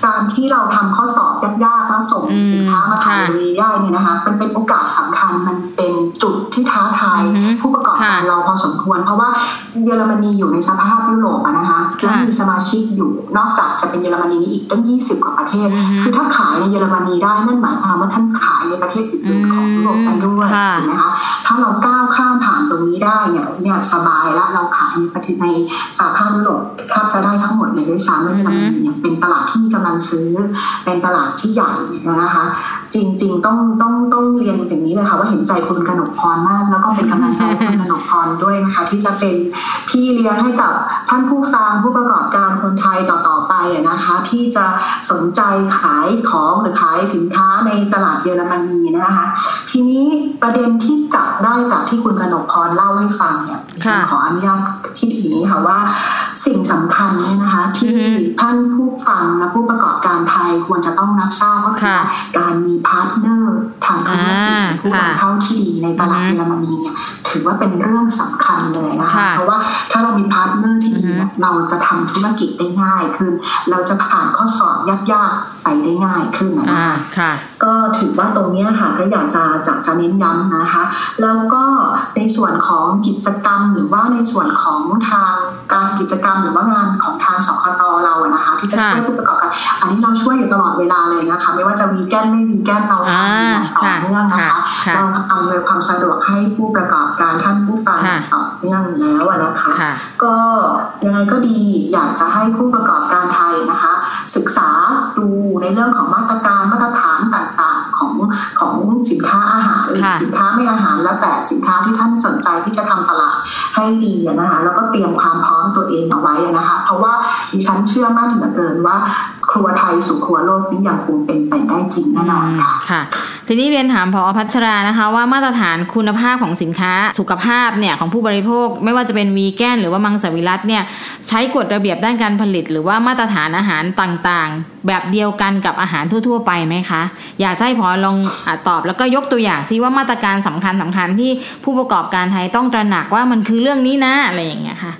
การที่เราทำข้อสอบยากๆแล้วส่งสินค้ามาขายได้เนี่ยนะคะมันเป็นโอกาสสำคัญมันเป็นจุดที่ท้าทายผู้ประกอบการเราพอสมควร เพราะว่าเยอรมนีอยู่ในสภาพยุโรปนะคะและมีสมาชิกอยู่นอกจากจะเป็นเยอรมนีนี้อีกตั้ง 20 กว่าประเทศ คือถ้าขายในเยอรมนีได้นั่นหมายความว่าท่านขายในประเทศอื่นๆของยุโรปไปด้วยถูกไหมคะถ้าเราก้าวข้ามผ่านตรงนี้ได้เนี่ยเนี่ยสบายแล้วเราขายในประเทศในสหภาพยุโรปแทบจะได้ทั้งหมดเลยด้วยซ้ำแล้วเยอรมนีเนี่ยเป็นตลาดที่มีกำลังซื้อเป็นตลาดที่ใหญ่นะคะ จริง ๆ ต้องต้องต้องเรียน อย่างนี้เลยค่ะว่าเห็นใจคุณกนกพรมาก แล้วก็เป็นกำลังใจคุณกนกพรด้วยนะคะ ที่จะเป็นพี่เลี้ยงให้กับท่านผู้ฟังผู้ประกอบการคนไทยต่อๆไปนะคะ ที่จะสนใจขายของหรือขายสินค้าในตลาดเยอรมนีนะคะ ทีนี้ประเด็นที่จับได้จากที่คุณกนกพรเล่าให้ฟังเนี่ยฉันขออนุญาต ที่นี้ค่ะว่าสิ่งสำคัญเนี่ยนะคะ ที่ท่านผู้ฟังและผู้ประกอบการไทยควรจะต้องรับทราบก็คือการมี partner ทางธุรกิจผู้นำเข้าที่ดีในตลาดเยอรมนีเนี่ยถือว่าเป็นเรื่องสำคัญเลยนะคะ เพราะว่าถ้าเรามี partner ที่ดีเราจะทำธุรกิจได้ง่ายขึ้น เราจะผ่านข้อสอบยากๆไปได้ง่ายขึ้นนะคะ ก็ถือว่าตรงนี้ค่ะก็อยากจะจะจะเน้นย้ำนะคะ แล้วก็ในส่วนของกิจกรรม หรือว่าในส่วนของทางการกิจกรรม หรือว่างานของทางสคตเราอะนะคะ ที่จะช่วยผู้ประกอบการอันนี้เราช่วยอยู่ตลอดเวลาเลยนะคะ ไม่ว่าจะวีแกนไม่วีแกนเราทำอย่างต่อเนื่องนะคะเราอำนวยความสะดวกให้ผู้ประกอบการท่านผู้ฟังต่อเนื่องแล้วนะคะ ก็ยังไงก็ดีอยากจะให้ผู้ประกอบการไทยนะคะ ศึกษาดูในเรื่องของมาตรการมาตรฐานต่างๆของของสินค้าอาหารสินค้าไม่อาหารแล้วแต่สินค้าที่ท่านสนใจที่จะทำตลาดให้ดีนะคะแล้วก็เตรียมความพร้อมตัวเองเอาไว้นะคะ เพราะว่าดิฉันเชื่อมั่นเหลือเกินว่า ครัวไทยสู่ครัวโลกนี้ยังคงเป็นไปได้จริงแน่นอนค่ะค่ะทีนี้เรียนถามพอพัชรานะคะ ว่ามาตรฐานคุณภาพของสินค้าสุขภาพเนี่ยของผู้บริโภค ไม่ว่าจะเป็นวีแกนหรือว่ามังสวิรัตเนี่ยใช้กฎระเบียบด้านการผลิต หรือว่ามาตรฐานอาหารต่างๆ แบบเดียวกันกับอาหารทั่ว ๆ ไปไหมคะ อยากให้พอลองอตอบแล้วก็ยกตัวอย่างซิว่ามาตรการสำคัญสำคัญที่ผู้ประกอบการไทยต้องตระหนักว่ามันคือเรื่องนี้นะอะไรอย่างเงี้ยค่ะ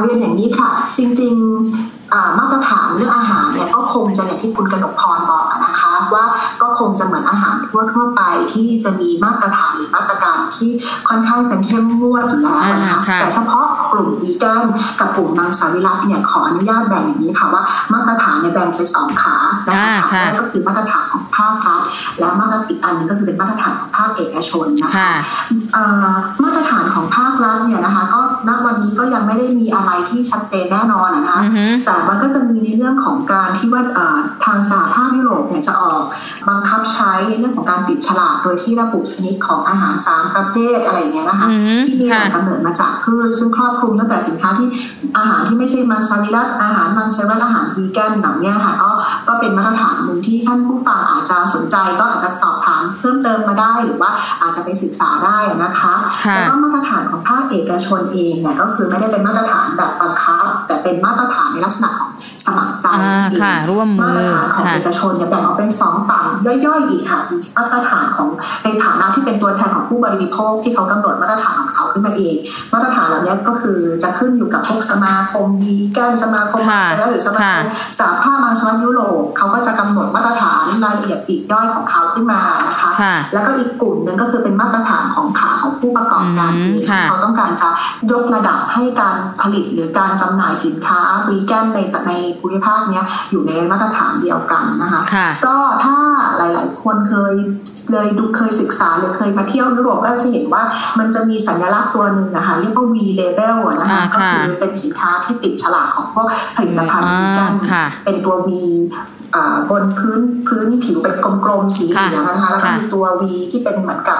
เรียนอย่างนี้ค่ะ จริง ๆ มาตรฐานเรื่องอาหารเนี่ยก็คงจะอย่างที่คุณกนกพรบอกนะคะว่าก็คงจะเหมือนอาหารทั่วทั่วไปที่จะมีมาตรฐานหรือมาตรการที่ค่อนข้างจะเข้มงวดอยู่แล้วนะคะแต่เฉพาะกลุ่มวีแกนกับกลุ่มนางสาวิรัตเนี่ยขออนุญาตแบ่งอย่างนี้ค่ะว่ามาตรฐานในแบ่งเป็นสองขานะคะขาแรกก็คือมาตรฐานของภาครัฐและมาตรฐานอีกอันนึงก็คือเป็นมาตรฐานของภาคเอกชนนะคะมาตรฐานของภาครัฐเนี่ยนะคะก็ณวันนี้ก็ยังไม่ได้มีอะไรที่ชัดเจนแน่นอนนะคะแต่มันก็จะมีในเรื่องของการที่ว่าทางสหภาพยุโรปเนี่ยจะออกบังคับใช้ในเรื่องของการติดฉลากโดยที่ระบุชนิดของอาหารสามประเภทอะไรอย่างเงี้ยนะคะที่มีแหล่งกำเนิดมาจากพืชซึ่งครอบคลุมตั้งแต่สินค้าที่อาหารที่ไม่ใช่มังสวิรัตอาหารมังสวิรัตอาหารวีแกนเหล่านี้ค่ะก็ก็เป็นมาตรฐานหนึ่งที่ท่านผู้ฟังอาจจะสนใจก็อาจจะสอบถามเพิ่มเติมมาได้หรือว่าอาจจะไปศึกษาได้นะคะแล้วก็มาตรฐานของภาคเอกชนเองเนี่ยก็คือไม่ได้เป็นมาตรฐานแบบบังคับ แต่เป็นมาตรฐานในลักษณะของสมัครใจร่วมมือมาตรฐานของเอกชนเนี่ยแบ่งออกเป็นสองฝั่งย่อยๆอีกค่ะมาตรฐานของในฐานะที่เป็นตัวแทนของผู้บริโภคที่เขากำหนดมาตรฐานของเขาขึ้นมาเอง มาตรฐานเหล่านี้ก็คือจะขึ้นอยู่กับพวกสมาคมวีแกนสมาคมมาหรือสมาคมสาภาพมังสวิรัตยุโรปเขาก็จะกำหนดมาตรฐานรายละเอียดปีกย่อยของเขาขึ้นมานะคะ แล้วก็อีกกลุ่มหนึ่งก็คือเป็นมาตรฐานของขาของผู้ประกอบการเองเขาต้องการจะยกระดับให้การผลิตหรือการจำหน่ายสินค้าวีแกนในในภูมิภาคนี้อยู่ในมาตรฐานเดียวกันนะคะก็ถ้าหลาย ๆ คนเคยเลยดูเคยศึกษาหรือเคยมาเที่ยวยุโรปก็จะเห็นว่ามันจะมีสัญลักษณ์ตัวหนึ่งนะคะเรียกว่า V label นะคะก็คือเป็นสินค้าที่ติดฉลากของพวกผลิตภัณฑ์วีแกนเป็นตัว V บนพื้นพื้นผิวเป็นกลมๆสีเหลืองนะคะแล้วก็มีตัววีที่เป็นเหมือนกับ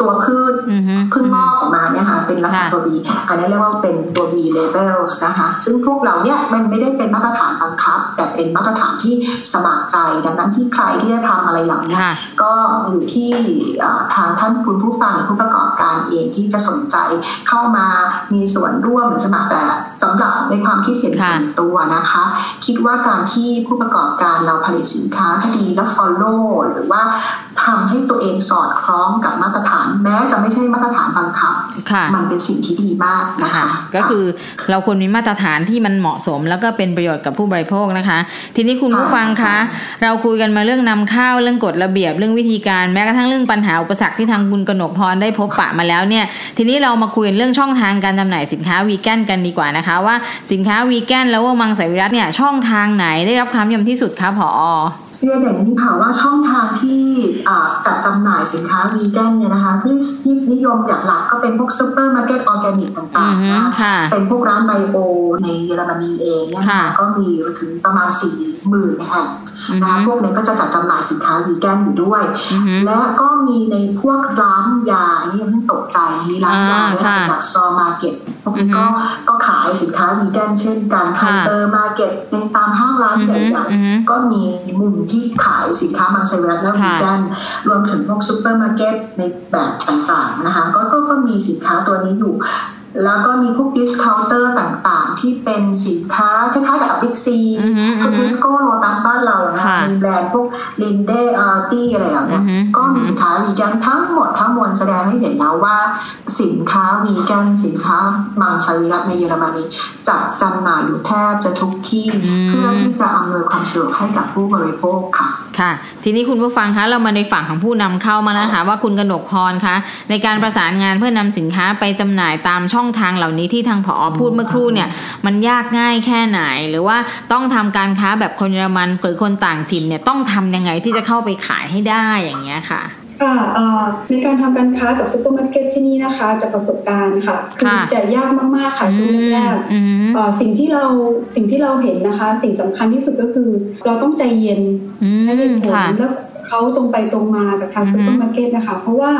ตัวพืชพืชงอกออกมาเนี่ยค่ะเป็นลักษณะตัววีอันนี้เรียกว่าเป็นตัว V labels นะคะซึ่งพวกเราเนี่ยมันไม่ได้เป็นมาตรฐานบังคับ แต่เป็นมาตรฐานที่สมัครใจ ดังนั้นที่ใครที่จะทำอะไรเหล่านี้ก็อยู่ที่ทางท่านคุณผู้ฟังผู้ประกอบการเองที่จะสนใจเข้ามามีส่วนร่วมหรือสมัครแต่สำหรับในความคิดเห็นส่วนตัวนะคะ คิดว่าการที่ผู้ประกอบการเราผลิตสินค้าที่ดีและ follow หรือว่าทำให้ตัวเองสอดคล้องกับมาตรฐานแม้จะไม่ใช่มาตรฐานบังคับ มันเป็นสิ่งที่ดีมากนะคะ ก็คือเราควรมีมาตรฐานที่มันเหมาะสม แล้วก็เป็นประโยชน์กับผู้บริโภคนะคะ ทีนี้คุณผู้ฟังคะ เราคุยกันมาเรื่องนำเข้าเรื่องกฎระเบียบเรื่องวิธีการแม้กระทั่งเรื่องปัญหาอุปสรรคที่ทางคุณกนกพรได้พบปะมาแล้วเนี่ย ทีนี้เรามาคุยเรื่องช่องทางการจำหน่ายสินค้าวีแกนกันดีกว่านะคะ ว่าสินค้าวีแกนแล้วว่ามังสวิรัตเนี่ยช่องทางไหนได้รับความยมที่สุดคะผอ เรียนอย่างนี้ค่ะว่าช่องทางที่จัดจำหน่ายสินค้าวีแกนเนี่ยนะคะที่นิยมอย่างหลักก็เป็นพวกซูเปอร์มาร์เก็ตออร์แกนิกต่างๆนะเป็นพวกร้าน Bio ในเยอรมนีเองเนี่ยก็มีถึงประมาณสี่หมื่นแห่งนะพวกนี้ก็จะจัดจำหน่ายสินค้าวีแกนอยู่ด้วย และก็มีในพวกร้านยาอันนี้ยังเพิ่งตกใจมีร้านยาเนี่ยแบบ store market พว กนี้ก็ก็ขายสินค้าวีแกนเช่นกันไฮเปอร์มาร์เก็ตในตามห้างร้านใหญ่ๆก็มีมุมที่ขายสินค้ามังสวิรัติและวีแกนรวมถึงพวกซูเปอร์มาร์เก็ตในแบบต่างๆนะคะก็ก็มีสินค้าตัวนี้อยู่ แล้วก็มีพวก discounter ต่างๆ ที่เป็นสินค้าคล้ายๆกับบิ๊กซีพวกเทสโก้โลตัสบ้านเรานะคะมีแบรนด์พวก Lidl Aldi อะไรอย่างเงี้ยก็มีสินค้าวีแกนทั้งหมดทั้งมวลแสดงให้เห็นแล้วว่า สินค้าวีแกนสินค้ามังสวิรัติในเยอรมนีจัดจำหน่ายอยู่แทบจะทุกที่ เพื่อที่จะอำนวยความสะดวกให้กับผู้บริโภคค่ะ ค่ะ ทีนี้คุณผู้ฟังคะเรามาในฝั่งของผู้นำเข้ามาแล้วค่ะว่าคุณกนกพรคะ ในการประสานงานเพื่อนำสินค้าไปจำหน่ายตามช่องทางเหล่านี้ที่ทางผอ.พูดเมื่อครู่เนี่ย มันยากง่ายแค่ไหน หรือว่าต้องทำการค้าแบบคนเยอรมันหรือคนต่างถิ่นเนี่ยต้องทำยังไงที่จะเข้าไปขายให้ได้อย่างเงี้ยค่ะ ค่ะในการทำการค้ากับซูเปอร์มาร์เก็ตที่นี่นะคะ จากประสบการณ์ค่ะคือจะยากมากๆค่ะช่วงแรกสิ่งที่เราสิ่งที่เราเห็นนะคะ สิ่งสำคัญที่สุดก็คือ เราต้องใจเย็นใช้เหตุผลแล้ว ก็ตรงไปตรงมากับทางซูเปอร์มาร์เก็ตนะคะ เพราะว่า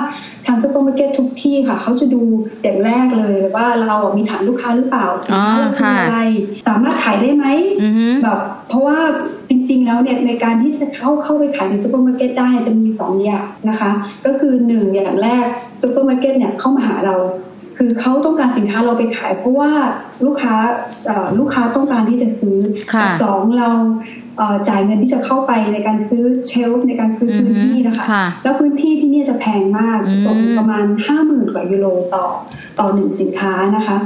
ทางซูเปอร์มาร์เก็ตทุกที่ค่ะเขาจะดูอย่างแรกเลยว่าเรามีฐานลูกค้าหรือเปล่าสินค้าเราคืออะไร สามารถขายได้ไหมแบบเพราะว่าจริง ๆ แล้วเนี่ยในการที่จะเข้าเข้าไปขายในซูเปอร์มาร์เก็ตได้จะมีสองอย่างนะคะ ก็คือหนึ่งอย่างแรกซูเปอร์มาร์เก็ตเนี่ยเข้ามาหาเราคือเขาต้องการสินค้าเราไปขาย เพราะว่าลูกค้าลูกค้าต้องการที่จะซื้อสองเรา จ่ายเงินที่จะเข้าไปในการซื้อ shelf ในการซื้อพื้นที่นะคะ แล้วพื้นที่ที่นี่จะแพงมากจะตกประมาณห้าหมื่นกว่ายูโรต่อต่อหนึ่งสินค้านะคะ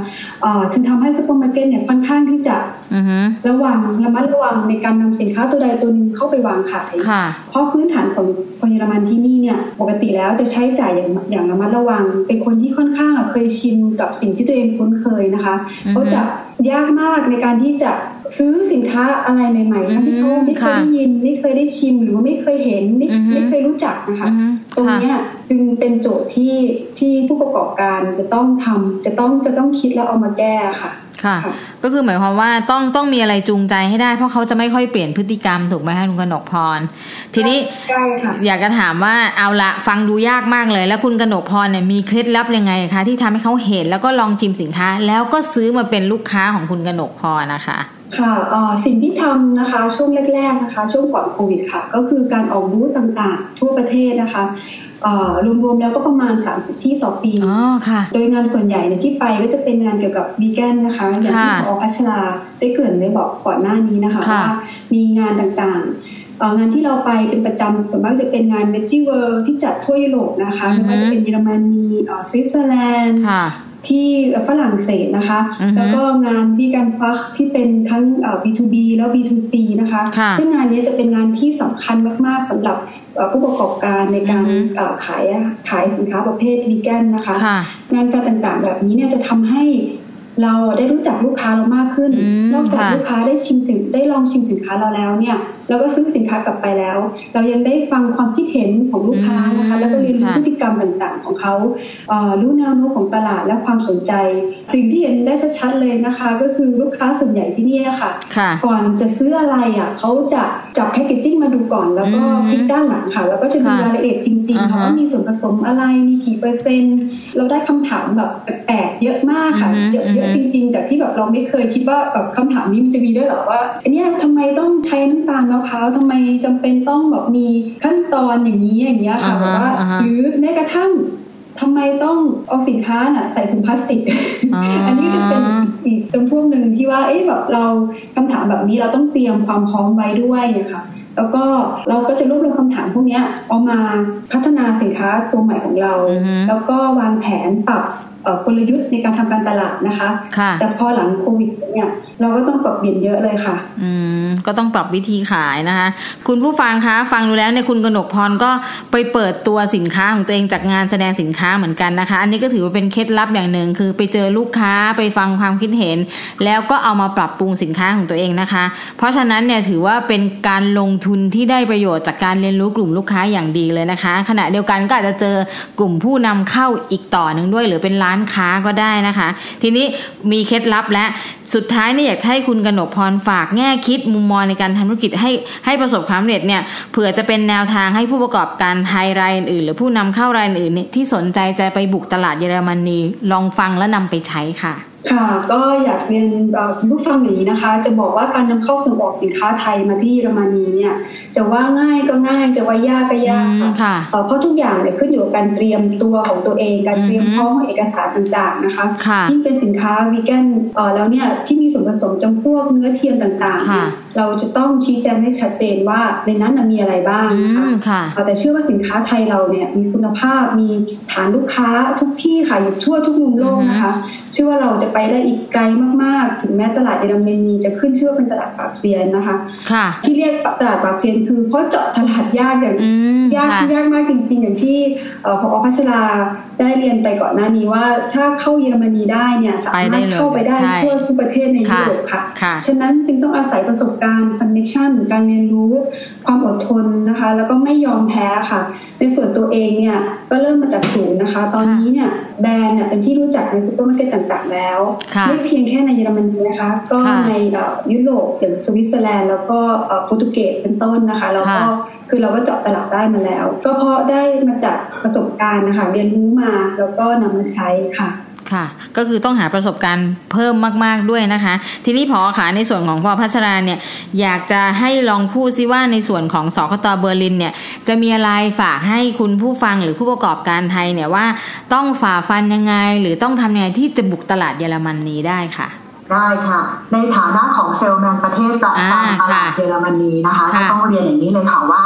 จึงทำให้ซูเปอร์มาร์เก็ตเนี่ยค่อนข้างที่จะระวังระมัดระวังในการนำสินค้าตัวใดตัวหนึ่งเข้าไปวางขาย เพราะพื้นฐานของคนเยอรมันที่นี่เนี่ยปกติแล้วจะใช้จ่ายอย่างอย่างระมัดระวัง เป็นคนที่ค่อนข้างเคยชินกับสิ่งที่ตัวเองคุ้นเคยนะคะเขาจะยากมากในการที่จะ ซื้อสินค้าอะไรใหม่ๆที่เขาไม่เคยได้ยินไม่เคยได้ชิมหรือว่าไม่เคยเห็นไม่ไม่เคยรู้จักนะคะตรงนี้จึงเป็นโจทย์ที่ที่ผู้ประกอบการจะต้องทำจะต้องจะต้องคิดแล้วเอามาแก้ค่ะ ค่ะ ก็คือหมายความว่าต้องต้องมีอะไรจูงใจให้ได้ เพราะเขาจะไม่ค่อยเปลี่ยนพฤติกรรมถูกไหมคะลุงกนกพร ทีนี้อยากจะถามว่าเอาละฟังดูยากมากเลย แล้วคุณกนกพรเนี่ยมีเคล็ดลับยังไงคะที่ทำให้เขาเห็นแล้วก็ลองชิมสินค้า แล้วก็ซื้อมาเป็นลูกค้าของคุณกนกพรนะคะค่ะสิ่งที่ทำนะคะช่วงแรกๆนะคะ ช่วงก่อนโควิดค่ะ ก็คือการออกบูธต่างๆ ทั่วประเทศนะคะ รวมๆแล้วก็ประมาณ 30 ที่ต่อปี โดยงานส่วนใหญ่เนี่ยที่ไปก็จะเป็นงานเกี่ยวกับวีแกนนะคะ อย่างที่พอพัชราได้เกริ่นได้บอกก่อนหน้านี้นะคะว่ามีงานต่างๆ งานที่เราไปเป็นประจำส่วนมากจะเป็นงานเมจิเวิร์ที่จัดทั่วยุโรปนะคะไม่ว่าจะเป็นเยอรมนีสวิตเซอร์แลนด์ ที่ฝรั่งเศสนะคะ แล้วก็งาน VeganFach ที่เป็นทั้ง B2B แล้ว B2C นะคะ ซึ่งงานนี้จะเป็นงานที่สำคัญมาก ๆสำหรับผู้ประกอบการในการขายขายสินค้าประเภทวีแกนนะคะ งานการต่างๆ แบบนี้เนี่ยจะทำให้เราได้รู้จักลูกค้าเรามากขึ้น นอกจากลูกค้าได้ชิมสินได้ลองชิมสินค้าเราแล้วเนี่ยเราก็ซื้อสินค้ากลับไปแล้ว เรายังได้ฟังความคิดเห็นของลูกค้านะคะ แล้วก็เรียนรู้พฤติกรรมต่างๆ ของเขารู้แนวโน้มของตลาดและความสนใจ สิ่งที่เห็นได้ชัดๆเลยนะคะ ก็คือลูกค้าส่วนใหญ่ที่นี่ค่ะ ก่อนจะซื้ออะไรอะเขาจะจับแพคเกจจิ้งมาดูก่อน แล้วก็พลิกด้านหลังค่ะ แล้วก็จะดูรายละเอียดจริงๆค่ะว่ามีส่วนผสมอะไรมีกี่เปอร์เซ็นต์ เราได้คำถามแบบแปลกเยอะมากค่ะเยอะจริง ๆ จากที่แบบเราไม่เคยคิดว่าแบบคำถามนี้มันจะมีได้หรอว่าอันนี้ทำไมต้องใช้น้ำตาลมะพร้าวทำไมจำเป็นต้องแบบมีขั้นตอนอย่างนี้อย่างเงี้ยค่ะแบบว่าหรือแม้กระทั่งทำไมต้องเอาสินค้าน่ะใส่ถุงพลาสติก อันนี้จะเป็นอีกจำพวกหนึ่งที่ว่า เอ๊ะแบบเราคำถามแบบนี้เราต้องเตรียมความพร้อมไว้ด้วยนะคะแล้วก็เราก็จะรวบรวมคำถามพวกนี้เอามาพัฒนาสินค้าตัวใหม่ของเรา แล้วก็วางแผนปรับ กลยุทธ์ในการทำการตลาดนะคะแต่พอหลังโควิดเนี่ยเราก็ต้องปรับเปลี่ยนเยอะเลยค่ะ อืมก็ต้องปรับวิธีขายนะคะ คุณผู้ฟังคะ ฟังดูแล้วเนี่ยคุณกนกพรก็ไปเปิดตัวสินค้าของตัวเองจากงานแสดงสินค้าเหมือนกันนะคะ อันนี้ก็ถือว่าเป็นเคล็ดลับอย่างหนึ่งคือไปเจอลูกค้าไปฟังความคิดเห็น แล้วก็เอามาปรับปรุงสินค้าของตัวเองนะคะ เพราะฉะนั้นเนี่ยถือว่าเป็นการลงทุนที่ได้ประโยชน์จากการเรียนรู้กลุ่มลูกค้าอย่างดีเลยนะคะ ขณะเดียวกันก็อาจจะเจอกลุ่มผู้นำเข้าอีกต่อหนึ่งด้วย หรือเป็นร้านานค้าก็ได้นะคะ ทีนี้มีเคล็ดลับและสุดท้ายนี่อยากให้คุณกหนกพรฝากแง่คิดมุมมองในการทำธุรกิจให้ให้ประสบความสำเร็จเนี่ยเผื่อจะเป็นแนวทางให้ผู้ประกอบการไทยรายอื่น หรือผู้นำเข้ารายอื่นที่สนใจใจไปบุกตลาดเยอรมนีลองฟังและนำไปใช้ค่ะ ค่ะก็อยากเรียนคุณผู้ฟังอย่างนี้นะคะ จะบอกว่าการนำเข้าส่งออกสินค้าไทยมาที่เยอรมนีเนี่ยจะว่าง่ายก็ง่ายจะว่ายากก็ยากค่ะเพราะทุกอย่างเนี่ยขึ้นอยู่กับการเตรียมตัวของตัวเอง การเตรียมพร้อมเอกสารต่างๆนะคะยิ่งเป็นสินค้าวีแกนแล้วเนี่ยที่มีส่วนผสมจำพวกเนื้อเทียมต่างๆ เราจะต้องชี้แจงให้ชัดเจนว่าในนั้นมีอะไรบ้างนะคะแต่เชื่อว่าสินค้าไทยเราเนี่ยมีคุณภาพมีฐานลูกค้าทุกที่ค่ะอยู่ทั่วทุกมุมโลกนะคะ เชื่อว่าเราจะไปได้อีกไกลมากๆ ถึงแม้ตลาดเยอรมนีจะขึ้นชื่อว่าเป็นตลาดปราบเซียนนะคะที่เรียกตลาดปราบเซียนคือเพราะเจาะตลาดยากอย่างยากยากมากจริง ๆ อย่างที่พอพัชราได้เรียนไปก่อนหน้านี้ว่าถ้าเข้าเยอรมนีได้เนี่ยสามารถเข้าไปได้ทั่วทุกประเทศในยุโรปค่ะ ฉะนั้นจึงต้องอาศัยประสบการณ์คอนเนคชั่นการเรียนรู้ความอดทนนะคะ แล้วก็ไม่ยอมแพ้ค่ะ ในส่วนตัวเองเนี่ยก็เริ่มมาจากศูนย์นะคะ ตอนนี้เนี่ยแบรนด์เนี่ยเป็นที่รู้จักในซูเปอร์มาร์เก็ตต่างๆ แล้วไม่เพียงแค่ในเยอรมนีนะคะ ก็ในยุโรปอย่างสวิตเซอร์แลนด์แล้วก็โปรตุเกสเป็นต้นนะคะแล้วก็คือเราก็เจาะตลาดได้มาแล้ว ก็เพราะได้มาจากประสบการณ์นะคะ เรียนรู้มาแล้วก็นำมาใช้ค่ะ ค่ะ ก็คือต้องหาประสบการณ์เพิ่มมาก ๆด้วยนะคะ ทีนี้พอขาในส่วนของพอพัชราเนี่ยอยากจะให้ลองพูดซิว่าในส่วนของสคตเบอร์ลินเนี่ยจะมีอะไรฝากให้คุณผู้ฟังหรือผู้ประกอบการไทยเนี่ยว่าต้องฝ่าฟันยังไง หรือต้องทำยังไงที่จะบุกตลาดเยอรมันนี้ได้ค่ะ ได้ค่ะ ในฐานะของเซลแมนประเทศประจำตลาดเยอรมนีนะคะก็ต้องเรียนอย่างนี้เลยค่ะว่า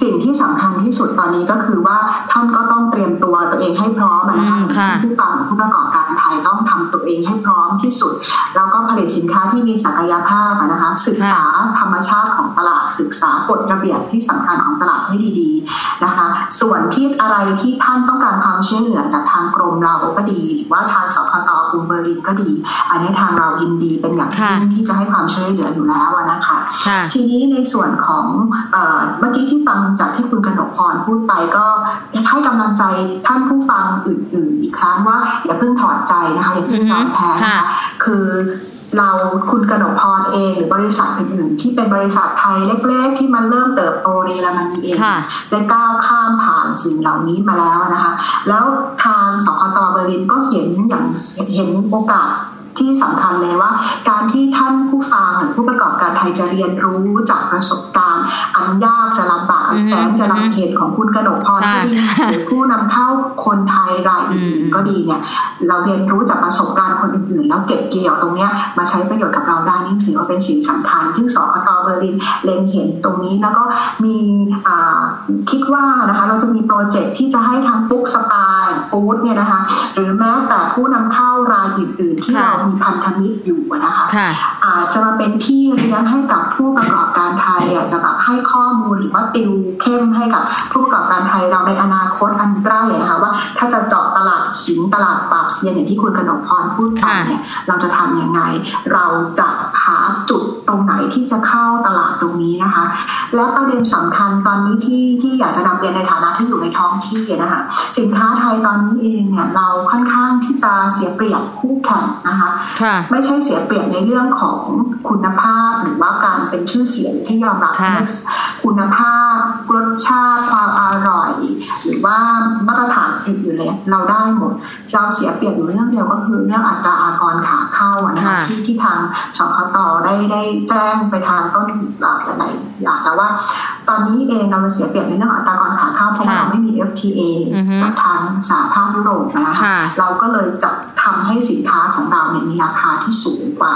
สิ่งที่สำคัญที่สุดตอนนี้ก็คือว่าท่านก็ต้องเตรียมตัวตัวเองให้พร้อมนะคะผู้ฟังผู้ประกอบการไทยต้องทำตัวเองให้พร้อมที่สุด แล้วก็ผลิตสินค้าที่มีศักยภาพนะคะศึกษาธรรมชาติของตลาดศึกษากฎระเบียบที่สำคัญของตลาดให้ดีๆนะคะ ส่วนที่อะไรที่ท่านต้องการความช่วยเหลือจากทางกรมเราก็ดี หรือว่าทางสคตกรุงเบอร์ลินก็ดี อันนี้ทางเรายินดีเป็นอย่างยิ่งที่จะให้ความช่วยเหลืออยู่แล้วนะคะทีนี้ในส่วนของเมื่อกี้ที่ฟังจากที่คุณกนกพรพูดไปก็ให้กำลังใจท่านผู้ฟังอื่น ๆ อีกครั้งว่าอย่าเพิ่งถอดใจนะคะอย่าเพิ่งยอมแพ้นะคะคือเราคุณกนกพรเองหรือบริษัทอื่นๆที่เป็นบริษัทไทยเล็ก ๆ ที่มันเริ่มเติบโตในละมันเองได้ก้าวข้ามผ่านสิ่งเหล่านี้มาแล้วนะคะ แล้วทางสคตเบอร์ลินก็เห็นอย่างเห็นโอกาส ที่สำคัญเลยว่า การที่ท่านผู้ฟังผู้ประกอบการไทยจะเรียนรู้จากประสบการณ์ อันยากจะลำบากอันแสนจะลำเค็ญของคุณกระดกพรก็ดีหรือผู้นำเข้าคนไทยรายอื่นก็ดีเนี่ยเราเรียนรู้จากประสบการณ์คนอื่นๆ แล้วเก็บเกี่ยวตรงเนี้ยมาใช้ประโยชน์กับเราได้นี่ถือว่าเป็นสิ่งสำคัญที่สคตเบอร์ลินเล็งเห็นตรงนี้แล้วก็มีคิดว่านะคะเราจะมีโปรเจกต์ที่จะให้ทั้ง Pook Spaifood เนี่ยนะคะ หรือแม้แต่ผู้นำเข้ารายอื่นๆที่เรามีพันธมิตรอยู่นะคะอาจจะมาเป็นที่เลี้ยงให้กับผู้ประกอบการไทยอาจจะแบบให้ข้อมูลหรือว่าติวเข้มให้กับผู้ประกอบการไทยเราในอนาคตอันใกล้นะคะว่า ถ้าจะเจาะตลาดหินตลาดปราบเซียนอย่างที่คุณกนกพรพูดไปเนี่ยเราจะทํำยังไง เราจะหาจุดตรงไหนที่จะเข้าตลาดตรงนี้นะคะ และประเด็นสำคัญตอนนี้ที่ที่อยากจะนำเรียนในฐานะที่อยู่ในท้องที่นะคะสินค้าไทยตอนนี้เองเนี่ยเราค่อนข้างที่จะเสียเปรียบคู่แข่งนะคะไม่ใช่เสียเปรียบในเรื่องของคุณภาพหรือว่าการเป็นชื่อเสียงที่ยอมรับคุณภาพรสชาติความอร่อย หรือว่ามาตรฐานอื่นๆเลยเราได้หมด เราเสียเปรียบอยู่เรื่องเดียวก็คือเรื่องอัตราอากรขาเข้านะคะที่ที่ทางชคตได้ได้แจ้งไปทางต้นหลักหลาย อย่างแล้วว่า ตอนนี้เองเราเสียเปรียบในเรื่องอัตรากรขาเข้าเพราะเราไม่มี FTA กับทางสหภาพยุโรปนะคะเราก็เลยจะทำให้สินค้าของเราเนี่ยมีราคาที่สูงกว่า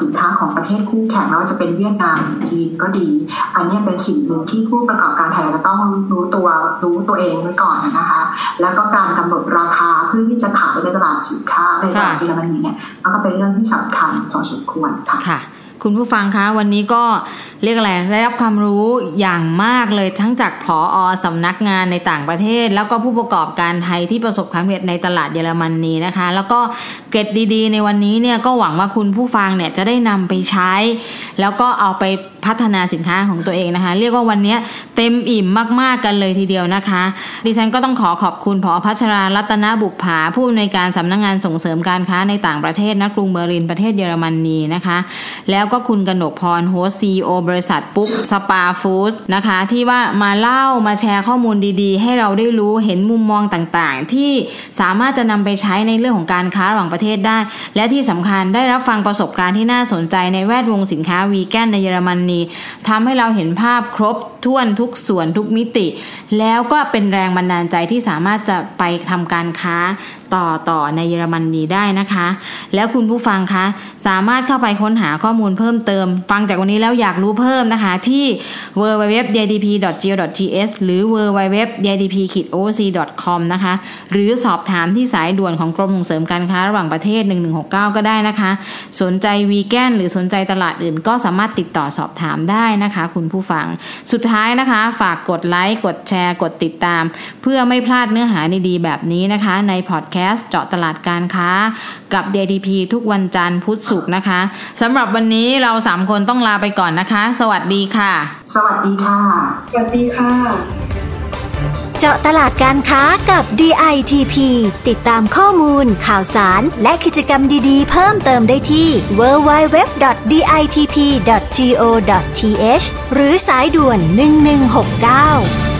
สินค้าของประเทศคู่แข่งไม่ว่าจะเป็นเวียดนามจีนก็ดี อันนี้เป็นสิ่งหนึ่งที่ผู้ประกอบการไทยจะต้องรู้ตัวรู้ตัวเองไว้ก่อนนะคะ แล้วก็การกำหนดราคาเพื่อที่จะขายในตลาดสินค้าในตลาดเยอรมนีเนี่ยก็เป็นเรื่องที่สำคัญพอสมควรค่ะ คุณผู้ฟังคะวันนี้ก็เรียกอะไรได้รับความรู้อย่างมากเลยทั้งจากผออสำนักงานในต่างประเทศ แล้วก็ผู้ประกอบการไทยที่ประสบความสำเร็จในตลาดเยอรมนนีนะคะ แล้วก็เกร็ดดีๆ ในวันนี้เนี่ยก็หวังว่าคุณผู้ฟังเนี่ยจะได้นำไปใช้ แล้วก็เอาไป พัฒนาสินค้าของตัวเองนะคะ เรียกว่าวันนี้เต็มอิ่มมากๆกันเลยทีเดียวนะคะ ดิฉันก็ต้องขอขอบคุณผอพัชรารัตนบุปผาผู้อำนวยการสำนักงงานส่งเสริมการค้าในต่างประเทศนกรุงเบอร์ลินประเทศเยอรมนนีนะคะ แล้วก็คุณกนกพรโฮส CEO บริษัท Pook Spaifood นะคะ ที่ว่ามาเล่ามาแชร์ข้อมูลดีๆ ให้เราได้รู้เห็นมุมมองต่างๆ ที่สามารถจะนำไปใช้ในเรื่องของการค้าระหว่างประเทศได้ และที่สำคัญได้รับฟังประสบการณ์ที่น่าสนใจในแวดวงสินค้าวีแกนในเยอรมนนีทำให้เราเห็นภาพครบถ้วนทุกส่วนทุกมิติ แล้วก็เป็นแรงบันดาลใจที่สามารถจะไปทำการค้า ต่อต่อในเยอรมนีได้นะคะ แล้วคุณผู้ฟังคะ สามารถเข้าไปค้นหาข้อมูลเพิ่มเติม ฟังจากวันนี้แล้วอยากรู้เพิ่มนะคะ ที่ www.jdp.go.th หรือ www.jdp-oc.com นะคะ หรือสอบถามที่สายด่วนของกรมส่งเสริมการค้าระหว่างประเทศ 1169 ก็ได้นะคะ สนใจวีแกนหรือสนใจตลาดอื่น ก็สามารถติดต่อสอบถามได้นะคะ คุณผู้ฟัง สุดท้ายนะคะ ฝากกดไลค์กดแชร์กดติดตาม เพื่อไม่พลาดเนื้อหาดีๆแบบนี้นะคะ ในพอดแคสต์เจาะตลาดการค้ากับ DTP ทุกวันจันทร์พุธศุกร์นะคะสำหรับวันนี้เราสามคนต้องลาไปก่อนนะคะ สวัสดีค่ะ สวัสดีค่ะ สวัสดีค่ะ เจาะตลาดการค้ากับ DITP ติดตามข้อมูล ข่าวสาร และกิจกรรมดีๆ เพิ่มเติมได้ที่ www.ditp.go.th หรือสายด่วน 1169